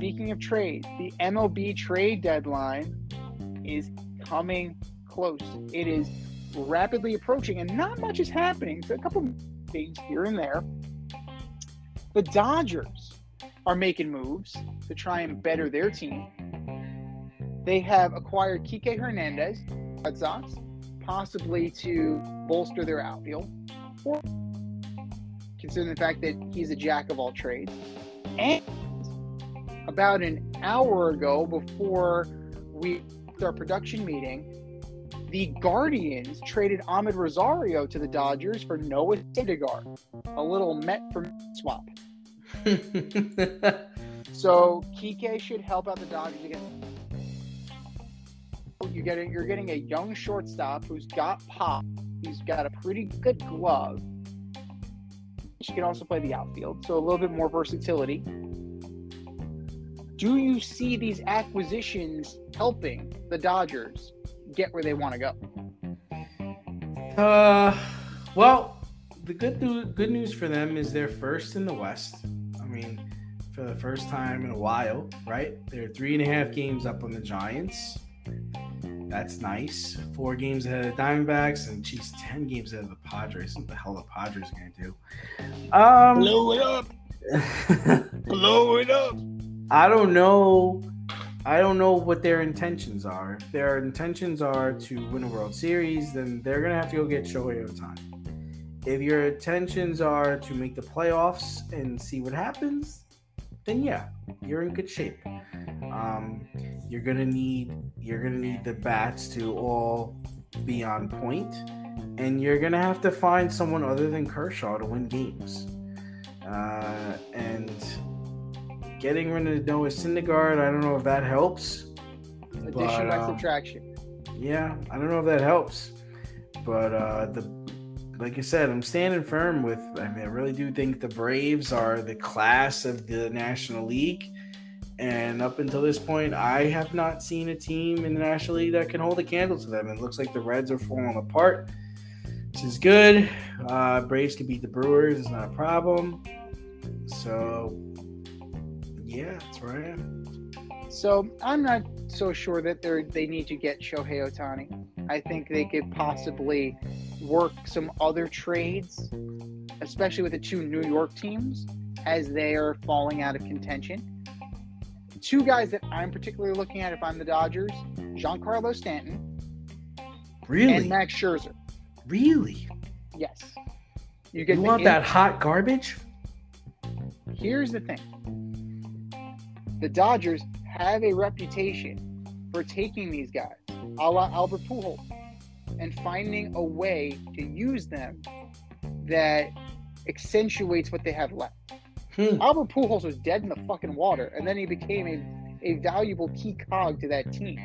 Speaking of trades, the MLB trade deadline is coming close. It is rapidly approaching, and not much is happening. So a couple things here and there. The Dodgers are making moves to try and better their team. They have acquired Kike Hernandez, Red Sox, possibly to bolster their outfield, or considering the fact that he's a jack of all trades. And about an hour ago, before we our production meeting, the Guardians traded Amed Rosario to the Dodgers for Noah Syndergaard, a little Met for swap. [laughs] So Kike should help out the Dodgers again. You're getting you're getting a young shortstop who's got pop. He's got a pretty good glove. She can also play the outfield, so a little bit more versatility. Do you see these acquisitions helping the Dodgers get where they want to go? Uh, well, the good news, good news for them is they're first in the West. I mean, for the first time in a while, right? They're three and a half games up on the Giants. That's nice. Four games ahead of the Diamondbacks, and she's ten games ahead of the Padres. What the hell the Padres are gonna do? Um, Blow it up! [laughs] Blow it up! I don't know. I don't know what their intentions are. If their intentions are to win a World Series, then they're gonna have to go get Shohei Ohtani. If your intentions are to make the playoffs and see what happens, then yeah, you're in good shape. Um, you're gonna need you're gonna need the bats to all be on point, and you're gonna have to find someone other than Kershaw to win games. Uh, and getting rid of Noah Syndergaard, I don't know if that helps. Addition But, by um, subtraction. Yeah, I don't know if that helps, but uh, the like I said, I'm standing firm with. I mean, I really do think the Braves are the class of the National League, and up until this point, I have not seen a team in the National League that can hold a candle to them. It looks like the Reds are falling apart, which is good. Uh, Braves can beat the Brewers; it's not a problem. So, yeah, that's right. So I'm not so sure that they they need to get Shohei Ohtani. I think they could possibly work some other trades, especially with the two New York teams, as they are falling out of contention. Two guys that I'm particularly looking at if I'm the Dodgers: Giancarlo Stanton Really, and Max Scherzer. really, Yes, you get you want that hot garbage? Here's the thing the Dodgers have a reputation for taking these guys, a la Albert Pujols, and finding a way to use them that accentuates what they have left. Hmm. Albert Pujols was dead in the fucking water, and then he became a, a valuable key cog to that team.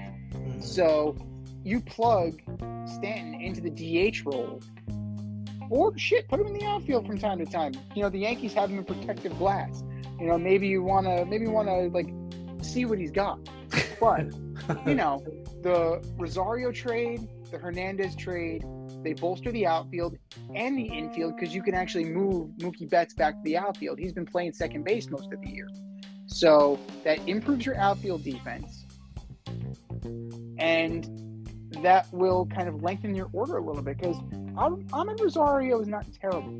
So you plug Stanton into the DH role, or shit, put him in the outfield from time to time. You know, the Yankees have him in protective glass. You know, maybe you wanna maybe you wanna like see what he's got. But [laughs] you know, the Rosario trade, the Hernandez trade, they bolster the outfield and the infield because you can actually move Mookie Betts back to the outfield. He's been playing second base most of the year. So that improves your outfield defense. And that will kind of lengthen your order a little bit because Amed Rosario is not terrible.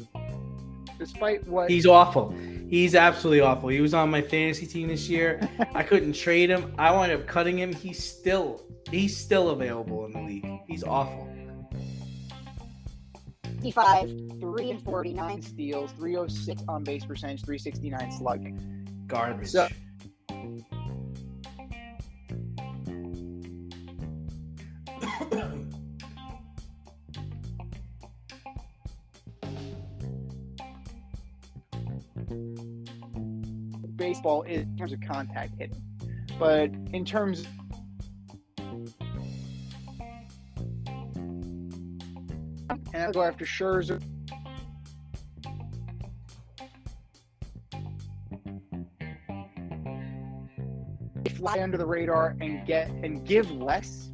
Despite what He's awful. He's absolutely awful. He was on my fantasy team this year. [laughs] I couldn't trade him. I wound up cutting him. He's still he's still available in the league. He's awful. 55, 3 and 49 steals, 306 on base percentage, 369 slugging. Garbage. So- Baseball is in terms of contact hitting, but in terms and to go after Scherzer. Fly under the radar and get and give less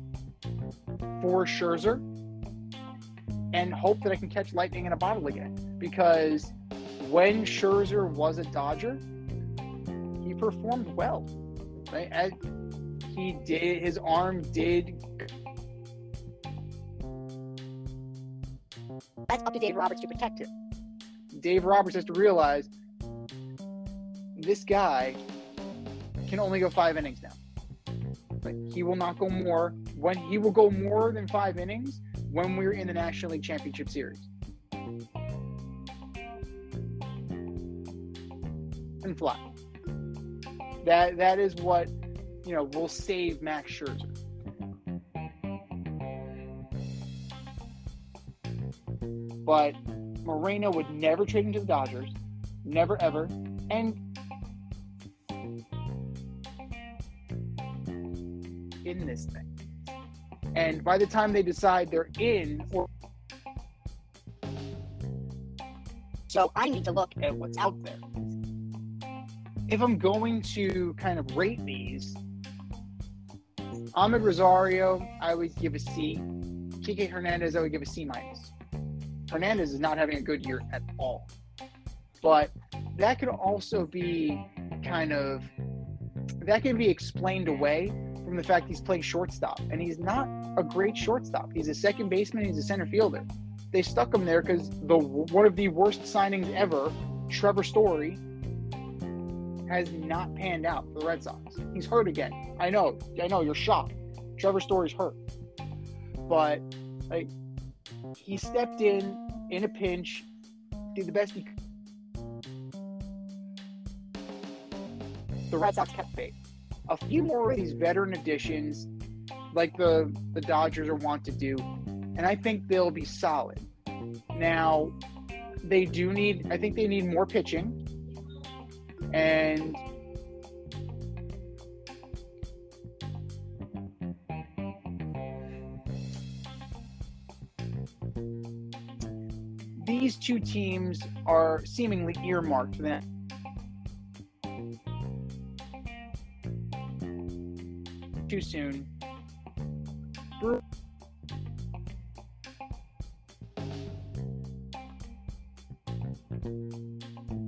for Scherzer and hope that I can catch lightning in a bottle again. Because when Scherzer was a Dodger, performed well. Right? As he did, his arm did That's up to Dave Roberts to protect him. Dave Roberts has to realize this guy can only go five innings now. Like he will not go more when he will go more than five innings when we're in the National League Championship Series. And fly. That that is what you know will save Max Scherzer. But Moreno would never trade him to the Dodgers. Never ever. And in this thing. And by the time they decide they're in or So I need to look at what's out there. If I'm going to kind of rate these, Amed Rosario, I would give a C. Kike Hernandez, I would give a C minus. Hernandez is not having a good year at all. But that could also be kind of that can be explained away from the fact he's playing shortstop, and he's not a great shortstop. He's a second baseman. He's a center fielder. They stuck him there because the one of the worst signings ever, Trevor Story, has not panned out for the Red Sox. He's hurt again. I know. I know. You're shocked. Trevor Story's hurt, but like he stepped in in a pinch, did the best he could. The Red Sox kept faith. A few more of these veteran additions, like the the Dodgers are want to do, and I think they'll be solid. Now, they do need. I think they need more pitching, and these two teams are seemingly earmarked for that. Too soon.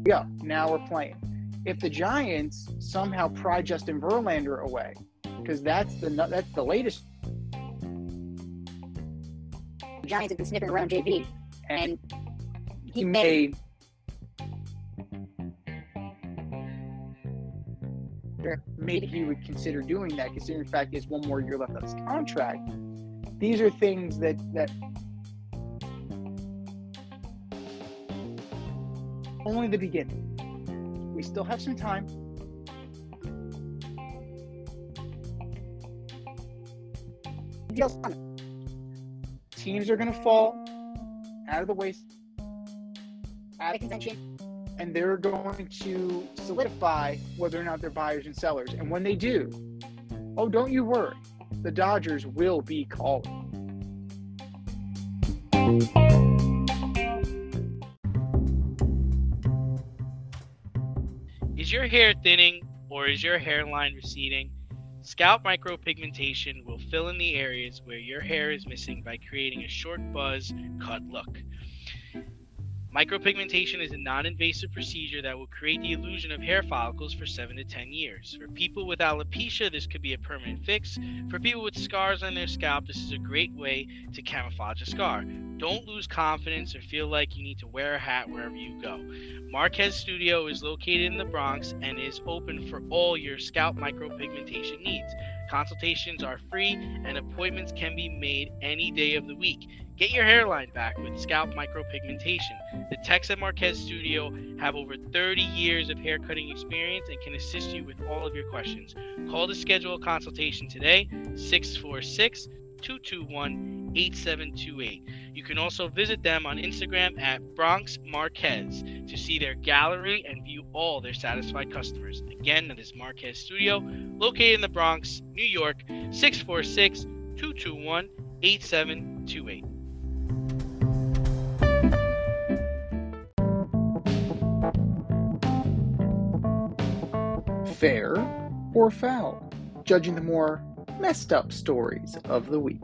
Yeah, now we're playing. If the Giants somehow pry Justin Verlander away, because that's the that's the latest, the Giants have been sniffing around JV, and he may maybe he would consider doing that, considering the fact he has one more year left on his contract. These are things that that only the beginning. We still have some time. Teams are going to fall out of the waste, Out of contention. and they're going to solidify whether or not they're buyers and sellers. And when they do, oh, don't you worry, the Dodgers will be calling. Your hair thinning or is your hairline receding? Scalp micropigmentation will fill in the areas where your hair is missing by creating a short buzz cut look. Micropigmentation is a non invasive procedure that will create the illusion of hair follicles for 7 to 10 years. For people with alopecia, this could be a permanent fix. For people with scars on their scalp, this is a great way to camouflage a scar. Don't lose confidence or feel like you need to wear a hat wherever you go. Marquez Studio is located in the Bronx and is open for all your scalp micropigmentation needs. Consultations are free and appointments can be made any day of the week. Get your hairline back with scalp micropigmentation. The techs at Marquez Studio have over 30 years of hair cutting experience and can assist you with all of your questions. Call to schedule a consultation today, 646 221 8728. You can also visit them on Instagram at Bronx Marquez to see their gallery and view all their satisfied customers. Again, that is Marquez Studio, located in the Bronx, New York, 646 221 8728. Fair or foul? Judging the more messed up stories of the week.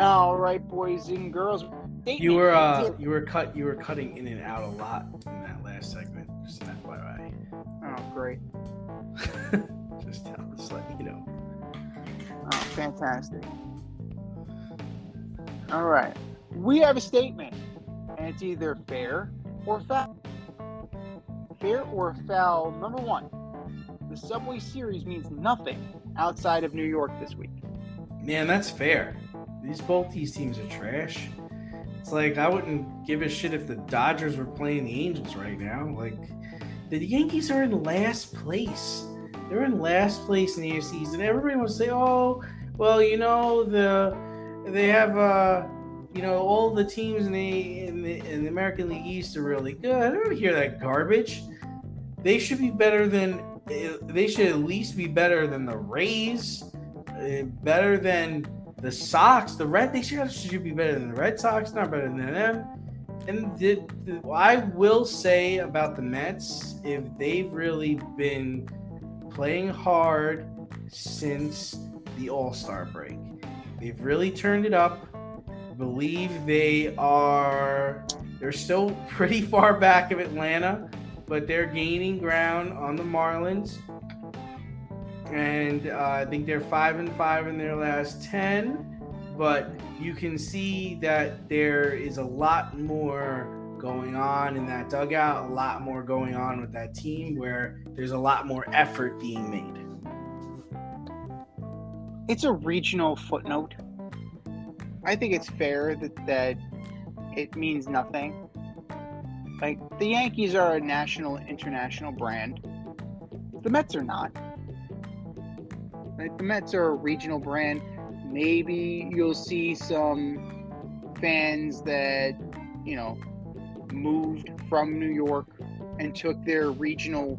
All right, boys and girls. You were uh, you were cut you were cutting in and out a lot in that last segment. Just an FYI. Oh, great. [laughs] just tell just let you know. Oh, fantastic. All right. We have a statement, and it's either fair or foul. Fair or foul, number one. The Subway Series means nothing outside of New York this week. Man, that's fair. These both these teams are trash. It's like I wouldn't give a shit if the Dodgers were playing the Angels right now. Like the Yankees are in last place. They're in last place in the AFC, and everybody will say, "Oh, well, you know the they have uh, you know all the teams in the in the, in the American League East are really good." I don't hear that garbage. They should be better than they should at least be better than the Rays, uh, better than the Sox, the Red, they should, should be better than the Red Sox, not better than them. And the, the, I will say about the Mets, if they've really been playing hard since the All Star break, they've really turned it up. Believe they are, they're still [laughs] pretty far back of Atlanta, but they're gaining ground on the Marlins and uh, I think they're five and five in their last ten. But you can see that there is a lot more going on in that dugout, a lot more going on with that team, where there's a lot more effort being made. It's a regional footnote. I think it's fair that that it means nothing. Like the Yankees are a national, international brand. The Mets are not. Like the Mets are a regional brand. Maybe you'll see some fans that, you know, moved from New York and took their regional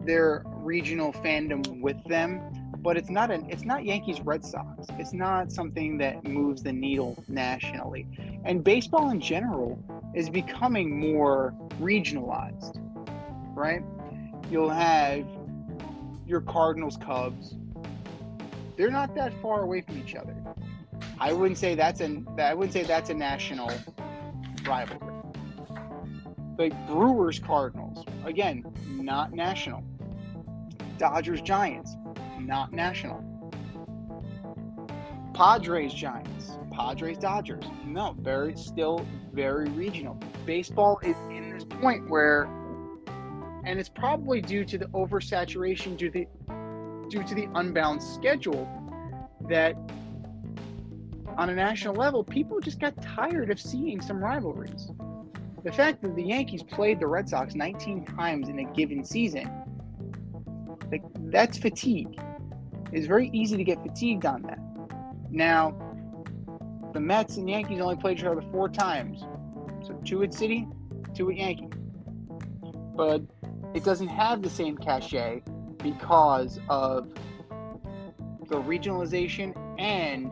their regional fandom with them. But it's not an it's not Yankees Red Sox. It's not something that moves the needle nationally. And baseball in general is becoming more regionalized. Right? You'll have your Cardinals Cubs, they're not that far away from each other. I wouldn't say that's an I wouldn't say that's a national rivalry. Like Brewers Cardinals, again, not national. Dodgers Giants, not national. Padres Giants, Padres Dodgers, no, very still very regional. Baseball is in this point where and it's probably due to the oversaturation due to the due to the unbalanced schedule that on a national level people just got tired of seeing some rivalries the fact that the yankees played the red sox 19 times in a given season like that's fatigue it's very easy to get fatigued on that now the mets and yankees only played each other four times so two at city two at yankee but it doesn't have the same cachet because of the regionalization and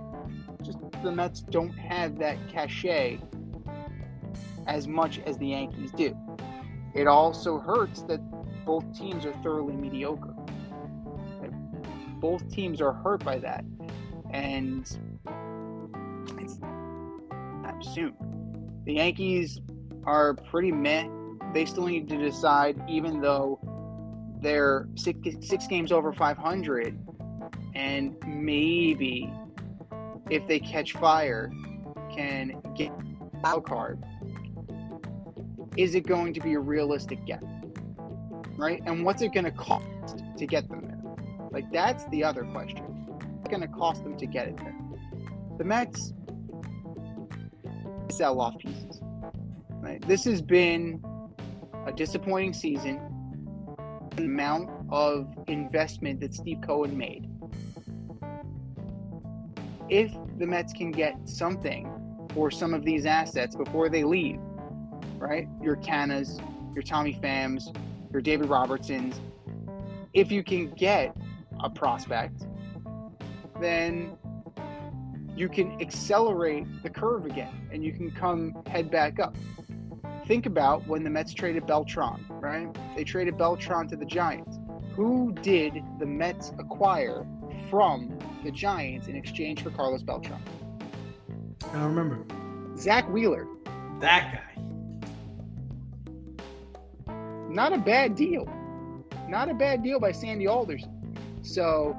just the Mets don't have that cachet as much as the Yankees do. It also hurts that both teams are thoroughly mediocre. Both teams are hurt by that. And it's not soon. The Yankees are pretty meh they still need to decide, even though they're six, six games over 500, and maybe if they catch fire, can get wild card. Is it going to be a realistic get? Right? And what's it going to cost to get them there? Like, that's the other question. It's going to cost them to get it there? The Mets sell off pieces. Right? This has been a disappointing season, the amount of investment that Steve Cohen made. If the Mets can get something for some of these assets before they leave, right? Your Canhas, your Tommy Phams, your David Robertsons, if you can get a prospect, then you can accelerate the curve again and you can come head back up. Think about when the Mets traded Beltran, right? They traded Beltran to the Giants. Who did the Mets acquire from the Giants in exchange for Carlos Beltran? I don't remember. Zack Wheeler. That guy. Not a bad deal. Not a bad deal by Sandy Alders. So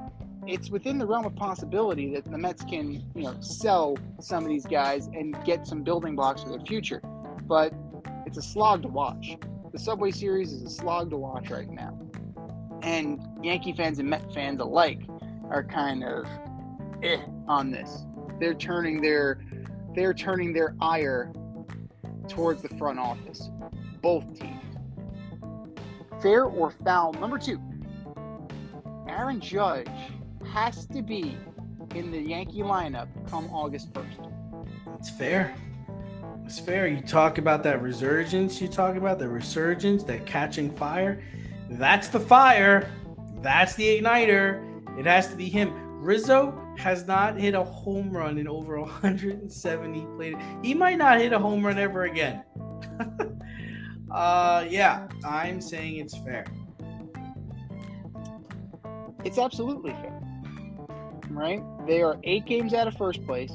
it's within the realm of possibility that the Mets can, you know, sell some of these guys and get some building blocks for their future. But it's a slog to watch. The Subway Series is a slog to watch right now. And Yankee fans and Met fans alike are kind of eh on this. They're turning their they're turning their ire towards the front office. Both teams. Fair or foul, number two. Aaron Judge has to be in the Yankee lineup come August 1st. It's fair. It's fair. You talk about that resurgence, you talk about the resurgence, that catching fire. That's the fire. That's the igniter. It has to be him. Rizzo has not hit a home run in over 170 plate. He might not hit a home run ever again. [laughs] uh yeah, I'm saying it's fair. It's absolutely fair. Right? They are eight games out of first place.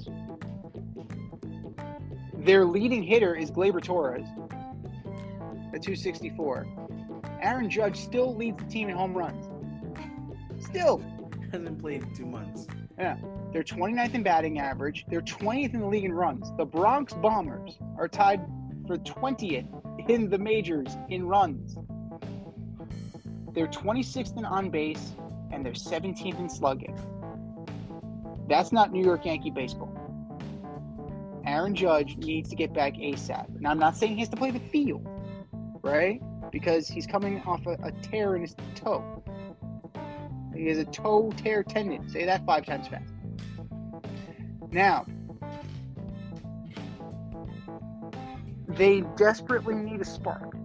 Their leading hitter is Gleyber Torres at 264. Aaron Judge still leads the team in home runs. Still. Hasn't played in two months. Yeah. They're 29th in batting average. They're 20th in the league in runs. The Bronx Bombers are tied for 20th in the majors in runs. They're 26th in on base and they're 17th in slugging. That's not New York Yankee baseball. Aaron Judge needs to get back ASAP. Now, I'm not saying he has to play the field, right? Because he's coming off a, a tear in his toe. He has a toe tear tendon. Say that five times fast. Now, they desperately need a spark.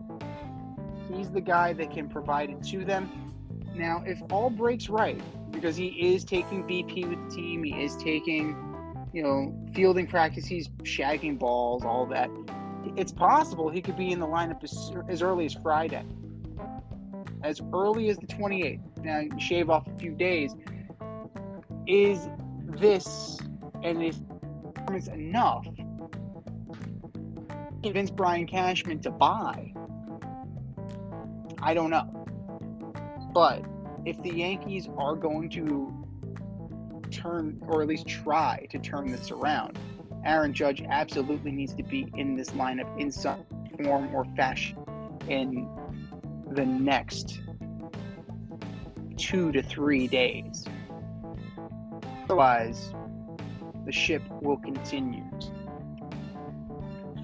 He's the guy that can provide it to them. Now, if all breaks right, because he is taking BP with the team, he is taking, you know, fielding practice, he's shagging balls, all that. It's possible he could be in the lineup as, as early as Friday, as early as the 28th. Now, shave off a few days. Is this and is performance enough to convince Brian Cashman to buy? I don't know. But if the Yankees are going to turn, or at least try to turn this around, Aaron Judge absolutely needs to be in this lineup in some form or fashion in the next two to three days. Otherwise, the ship will continue.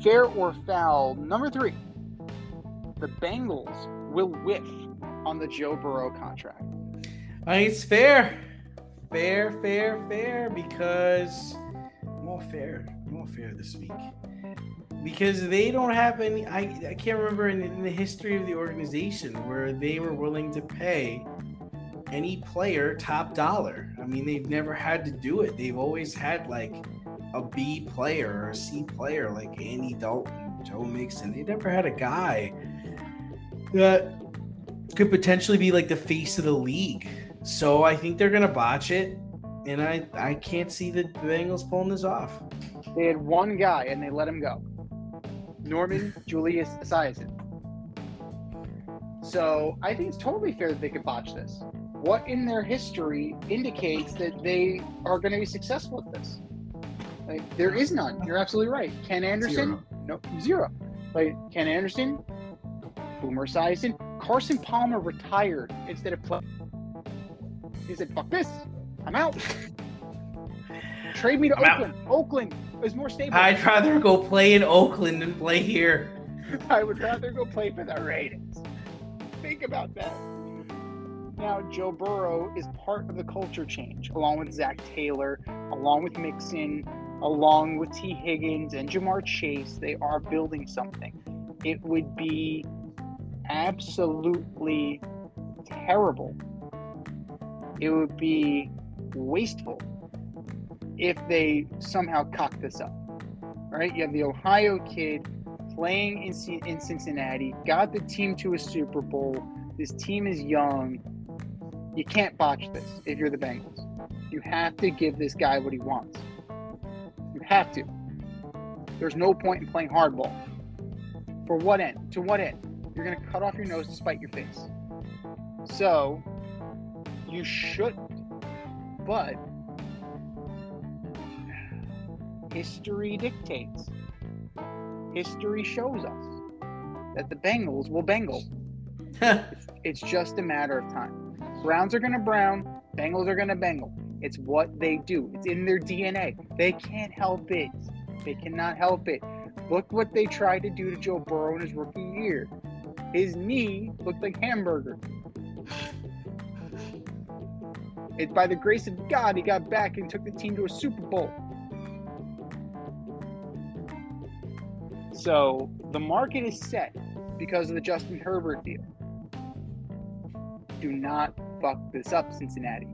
Fair or foul, number three. The Bengals will whiff on the Joe Burrow contract. I it's fair. Fair, fair, fair, because more fair, more fair this week. Because they don't have any, I, I can't remember in, in the history of the organization where they were willing to pay any player top dollar. I mean, they've never had to do it. They've always had like a B player or a C player like Andy Dalton, Joe Mixon. They never had a guy that could potentially be like the face of the league. So I think they're gonna botch it, and I I can't see the Bengals pulling this off. They had one guy and they let him go. Norman Julius Esiason. So I think it's totally fair that they could botch this. What in their history indicates that they are going to be successful at this? Like there is none. You're absolutely right. Ken Anderson, Zero. no zero. Like Ken Anderson, Boomer Esiason, Carson Palmer retired instead of playing. He said, "Fuck this, I'm out." [laughs] Trade me to I'm out. Oakland. Oakland is more stable. I'd rather go play in Oakland than play here. [laughs] I would rather go play for the Raiders. Think about that. Now, Joe Burrow is part of the culture change, along with Zac Taylor, along with Mixon, along with Tee Higgins and Ja'Marr Chase. They are building something. It would be absolutely terrible. It would be wasteful if they somehow cock this up. Right? You have the Ohio kid playing in, C- in Cincinnati, got the team to a Super Bowl. This team is young. You can't botch this if you're the Bengals. You have to give this guy what he wants. You have to. There's no point in playing hardball. For what end? To what end? You're going to cut off your nose to spite your face. So, you shouldn't. But, history dictates. History shows us that the Bengals will Bengal. [laughs] It's, it's just a matter of time. Browns are going to brown, Bengals are going to Bengal. It's what they do. It's in their DNA. They can't help it. They cannot help it. Look what they tried to do to Joe Burrow in his rookie year. His knee looked like hamburger. It's by the grace of God he got back and took the team to a Super Bowl. So the market is set because of the Justin Herbert deal. Do not fuck this up, Cincinnati.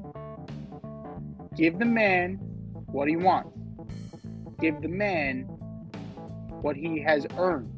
Give the man what he wants. Give the man what he has earned.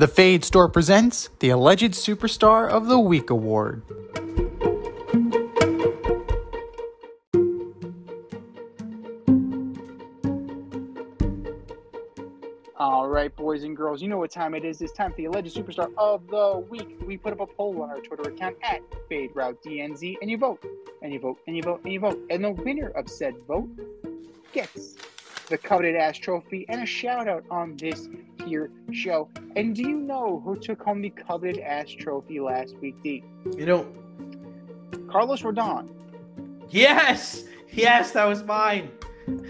The Fade Store presents the Alleged Superstar of the Week Award. All right, boys and girls, you know what time it is. It's time for the alleged superstar of the week. We put up a poll on our Twitter account at FadeRouteDNZ, and you vote, and you vote, and you vote, and you vote. And the winner of said vote gets the coveted ass trophy and a shout out on this here show. And do you know who took home the coveted ass trophy last week, D? you know, Carlos Rodon yes, yes, that was mine.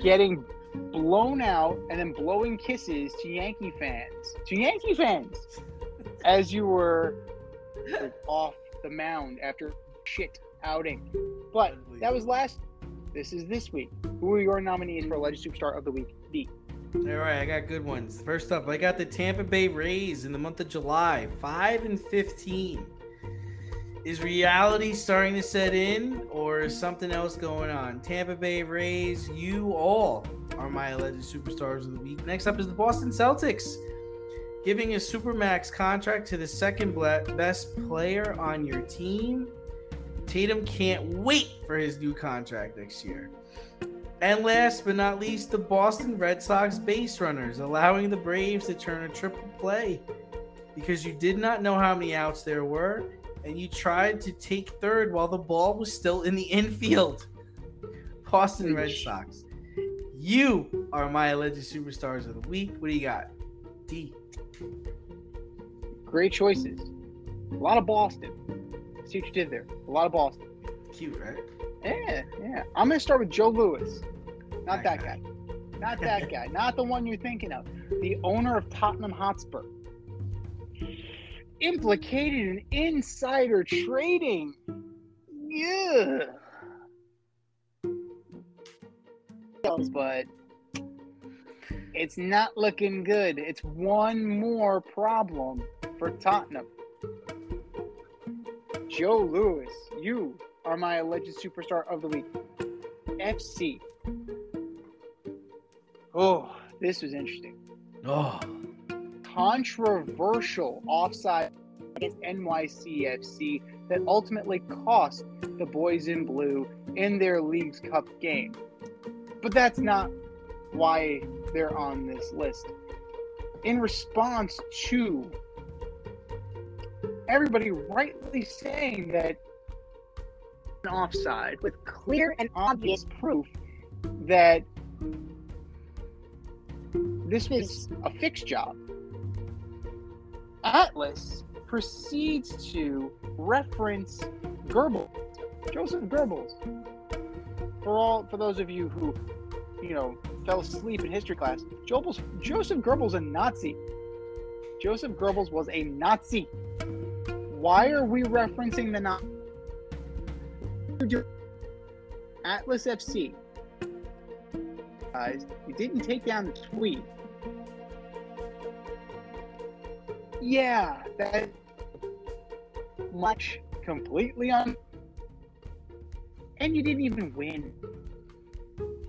getting blown out and then blowing kisses to Yankee fans. To Yankee fans! As you were like, off the mound after shit outing. But that was last. This is this week. Who are your nominees for Alleged Superstar of the Week? D. All right, I got good ones. First up, I got the Tampa Bay Rays in the month of July, five and fifteen. Is reality starting to set in, or is something else going on? Tampa Bay Rays, you all are my alleged superstars of the week. Next up is the Boston Celtics, giving a supermax contract to the second best player on your team. Tatum can't wait for his new contract next year. And last but not least, the Boston Red Sox base runners, allowing the Braves to turn a triple play because you did not know how many outs there were, and you tried to take third while the ball was still in the infield. Boston Red Sox, you are my alleged superstars of the week. What do you got? D. Great choices. A lot of Boston. See what you did there. A lot of Boston. Cute, right? Yeah, yeah. I'm to start with Joe Lewis. Not That that guy. guy. Not that guy. [laughs] Not the one you're thinking of. The owner of Tottenham Hotspur. Implicated in insider trading. Yeah. But it's not looking good. It's one more problem for Tottenham. Joe Lewis, you are my alleged superstar of the week. FC. Oh, this was interesting. Oh, Controversial offside against NYCFC that ultimately cost the boys in blue in their Leagues Cup game. But that's not why they're on this list. In response to everybody rightly saying that an offside with clear and obvious proof that this was a fixed job. Atlas proceeds to reference Goebbels, Joseph Goebbels. For all, for those of you who, you know, fell asleep in history class, Joseph, Joseph Goebbels a Nazi. Joseph Goebbels was a Nazi. Why are we referencing the Nazi? Atlas FC. Guys, you didn't take down the tweet. Yeah, that much completely on. And you didn't even win.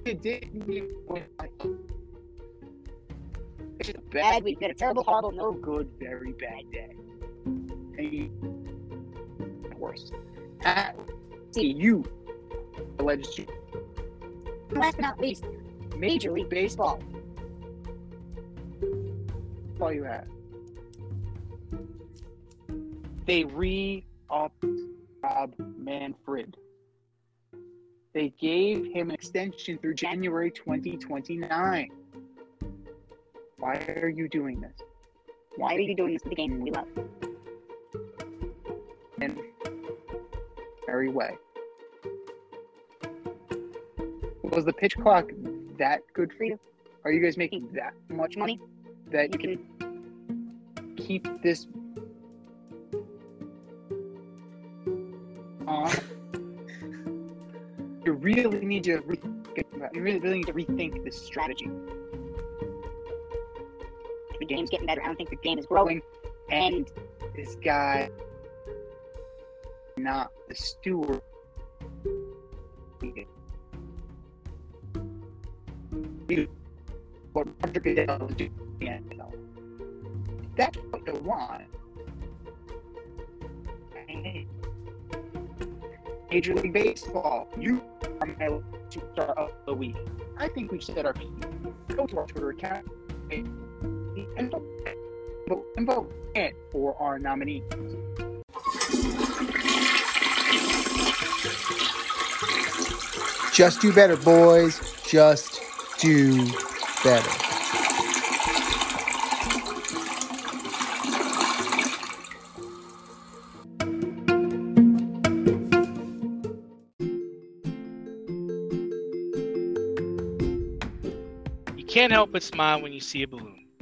You didn't even win. It's a bad week. Had a terrible, horrible, no good, very bad day. And you, worse. At see you, alleged Last but not least, Major League Baseball. All you have. They re upped Rob Manfred. They gave him an extension through January 2029. Why are you doing this? why are you doing this to the game we love? Very way. Was the pitch clock that good for you? Are you guys making that much money that you can keep this on? [laughs] You really need to rethink, you really, really need to rethink this strategy. The game's getting better. I don't think the game is growing. And this guy not the steward. What Roger Goodell is doing in the NFL. That's what they want. Major League Baseball, you are my superstar of the week. I think we should set our go to our Twitter account and vote and vote for our nominee. Just do better, boys. Just do better. You can't help but smile when you see a balloon.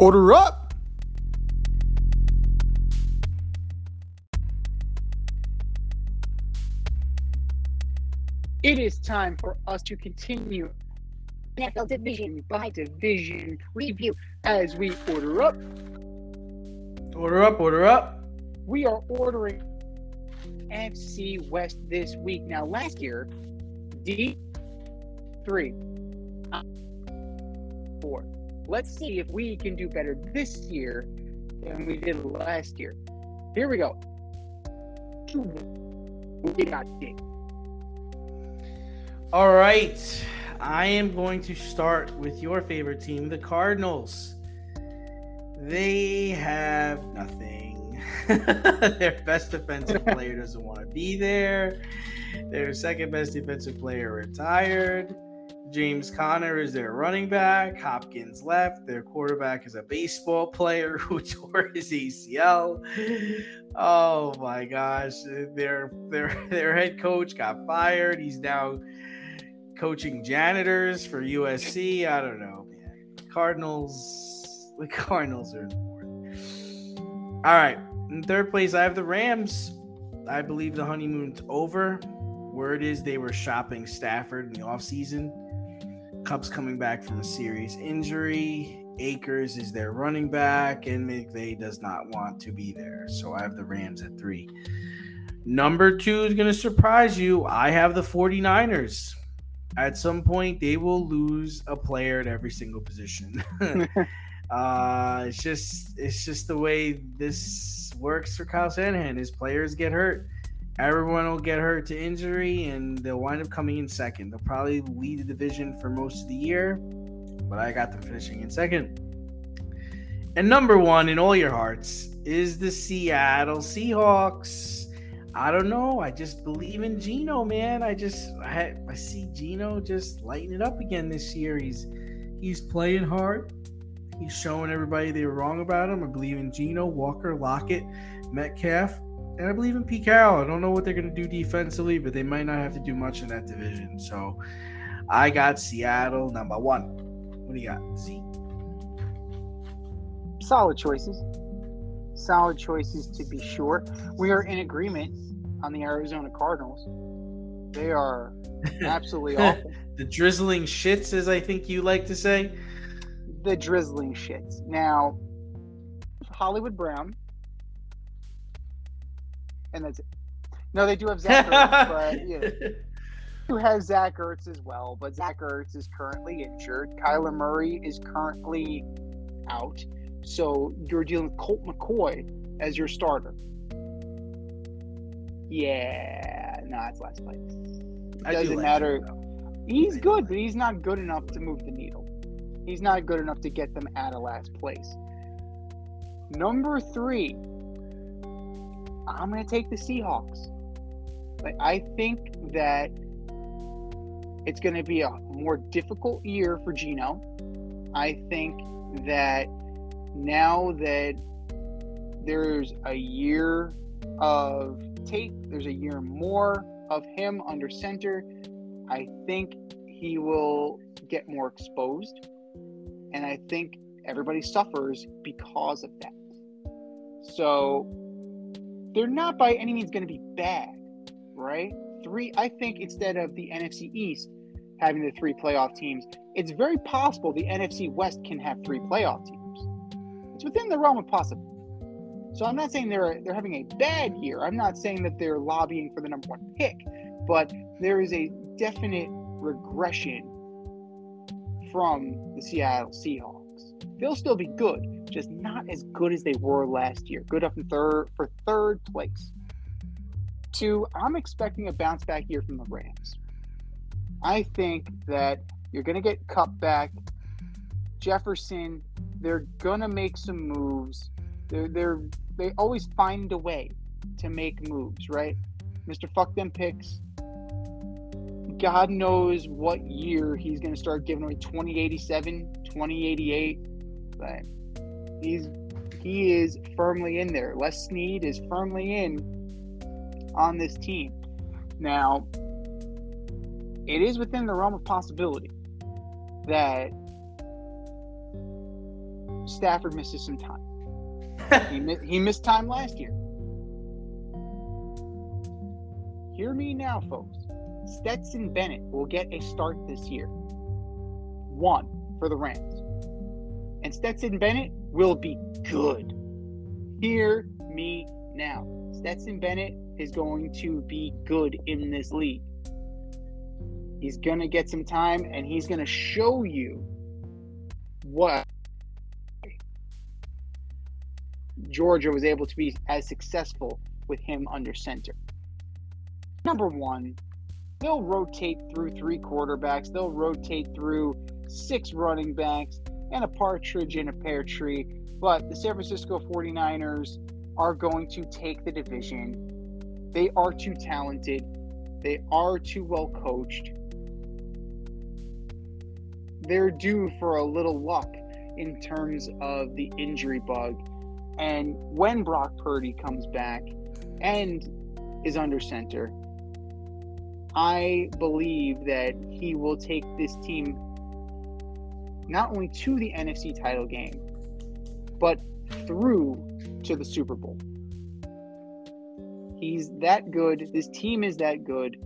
Order up! It is time for us to continue NFL division by division preview as we order up. Order up, order up. We are ordering NFC West this week. Now, last year, D three, uh, four. Let's see if we can do better this year than we did last year. Here we go. We got D. All right. I am going to start with your favorite team, the Cardinals. They have nothing. [laughs] Their best defensive player doesn't want to be there. Their second best defensive player retired. James Conner is their running back. Hopkins left. Their quarterback is a baseball player [laughs] who tore his ACL. Oh my gosh. Their their [laughs] their head coach got fired. He's now coaching janitors for USC. I don't know, man. Cardinals the [laughs] Cardinals are fourth. All right. In third place, I have the Rams. I believe the honeymoon's over. Word is they were shopping Stafford in the offseason. Kupp's coming back from a serious injury. Akers is their running back, and McVay does not want to be there. So I have the Rams at three. Number two is going to surprise you. I have the 49ers. At some point, they will lose a player at every single position. [laughs] uh, it's just it's just the way this works for Kyle Shanahan. His players get hurt everyone will get hurt to injury and they'll wind up coming in second. They'll probably lead the division for most of the year, but I got them finishing in second. And number one in all your hearts is the Seattle Seahawks. I don't know. I just believe in Geno, man. I just I, I see Geno just lighting it up again this year. He's he's playing hard. He's showing everybody they were wrong about him. I believe in Geno, Walker, Lockett, Metcalf and I believe in Pete Carroll. I don't know what they're going to do defensively, but they might not have to do much in that division. So I got Seattle number one. What do you got, Z? Solid choices. Solid choices to be sure. We are in agreement on the Arizona Cardinals. They are [laughs] absolutely [laughs] awful. the drizzling shits, as I think you like to say. The drizzling shits. Now, Hollywood Brown and that's it. No, they do have Zach Ertz, but yeah. [laughs] Who has Zach Ertz as well, but Zach Ertz is currently injured. Kyler Murray is currently out. So you're dealing with Colt McCoy as your starter. Yeah, no, it's last place. It doesn't like matter. Him, he's good, but he's not good enough to move the needle. He's not good enough to get them out of last place. Number three, I'm going to take the Seahawks. Like, I think that it's going to be a more difficult year for Geno. I think that now that there's a year of tape, there's a year more of him under center, I think he will get more exposed. And I think everybody suffers because of that. So they're not by any means going to be bad, right? Three, I think instead of the NFC East having the three playoff teams, it's very possible the NFC West can have three playoff teams. It's within the realm of possible. So I'm not saying they're they're having a bad year. I'm not saying that they're lobbying for the number one pick, but there is a definite regression from the Seattle Seahawks. They'll still be good, just not as good as they were last year. Good up in third for third place. Two, I'm expecting a bounce back year from the Rams. I think that you're going to get Kupp back. Jefferson, they're going to make some moves. They're, they're, they always find a way to make moves, right? Mr. Fuck them picks. God knows what year he's going to start giving away 2087, 2088. But he's he is firmly in there. Les Snead is firmly in on this team. Now, it is within the realm of possibility that Stafford misses some time. [laughs] he, mi- he missed time last year. Hear me now, folks. Stetson Bennett will get a start this year. One for the Rams. And Stetson Bennett will be good. Hear me now. Stetson Bennett is going to be good in this league. He's going to get some time and he's going to show you what Georgia was able to be as successful with him under center. Number one, they'll rotate through three quarterbacks, they'll rotate through six running backs, and a partridge in a pear tree. But the San Francisco 49ers are going to take the division. They are too talented, they are too well coached. they're due for a little luck in terms of the injury bug. And when Brock Purdy comes back and is under center, I believe that he will take this team not only to the NFC title game, but through to the Super Bowl. He's that good. This team is that good.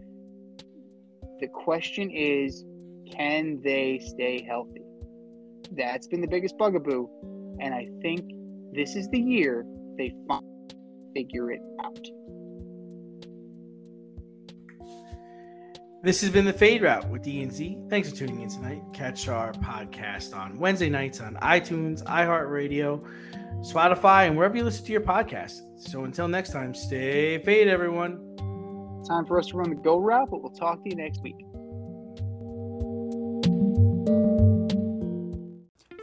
The question is can they stay healthy? That's been the biggest bugaboo. And I think this is the year they figure it out. This has been the Fade Route with D and Z. Thanks for tuning in tonight. Catch our podcast on Wednesday nights on iTunes, iHeartRadio, Spotify, and wherever you listen to your podcast. So until next time, stay fade, everyone. Time for us to run the go route, but we'll talk to you next week.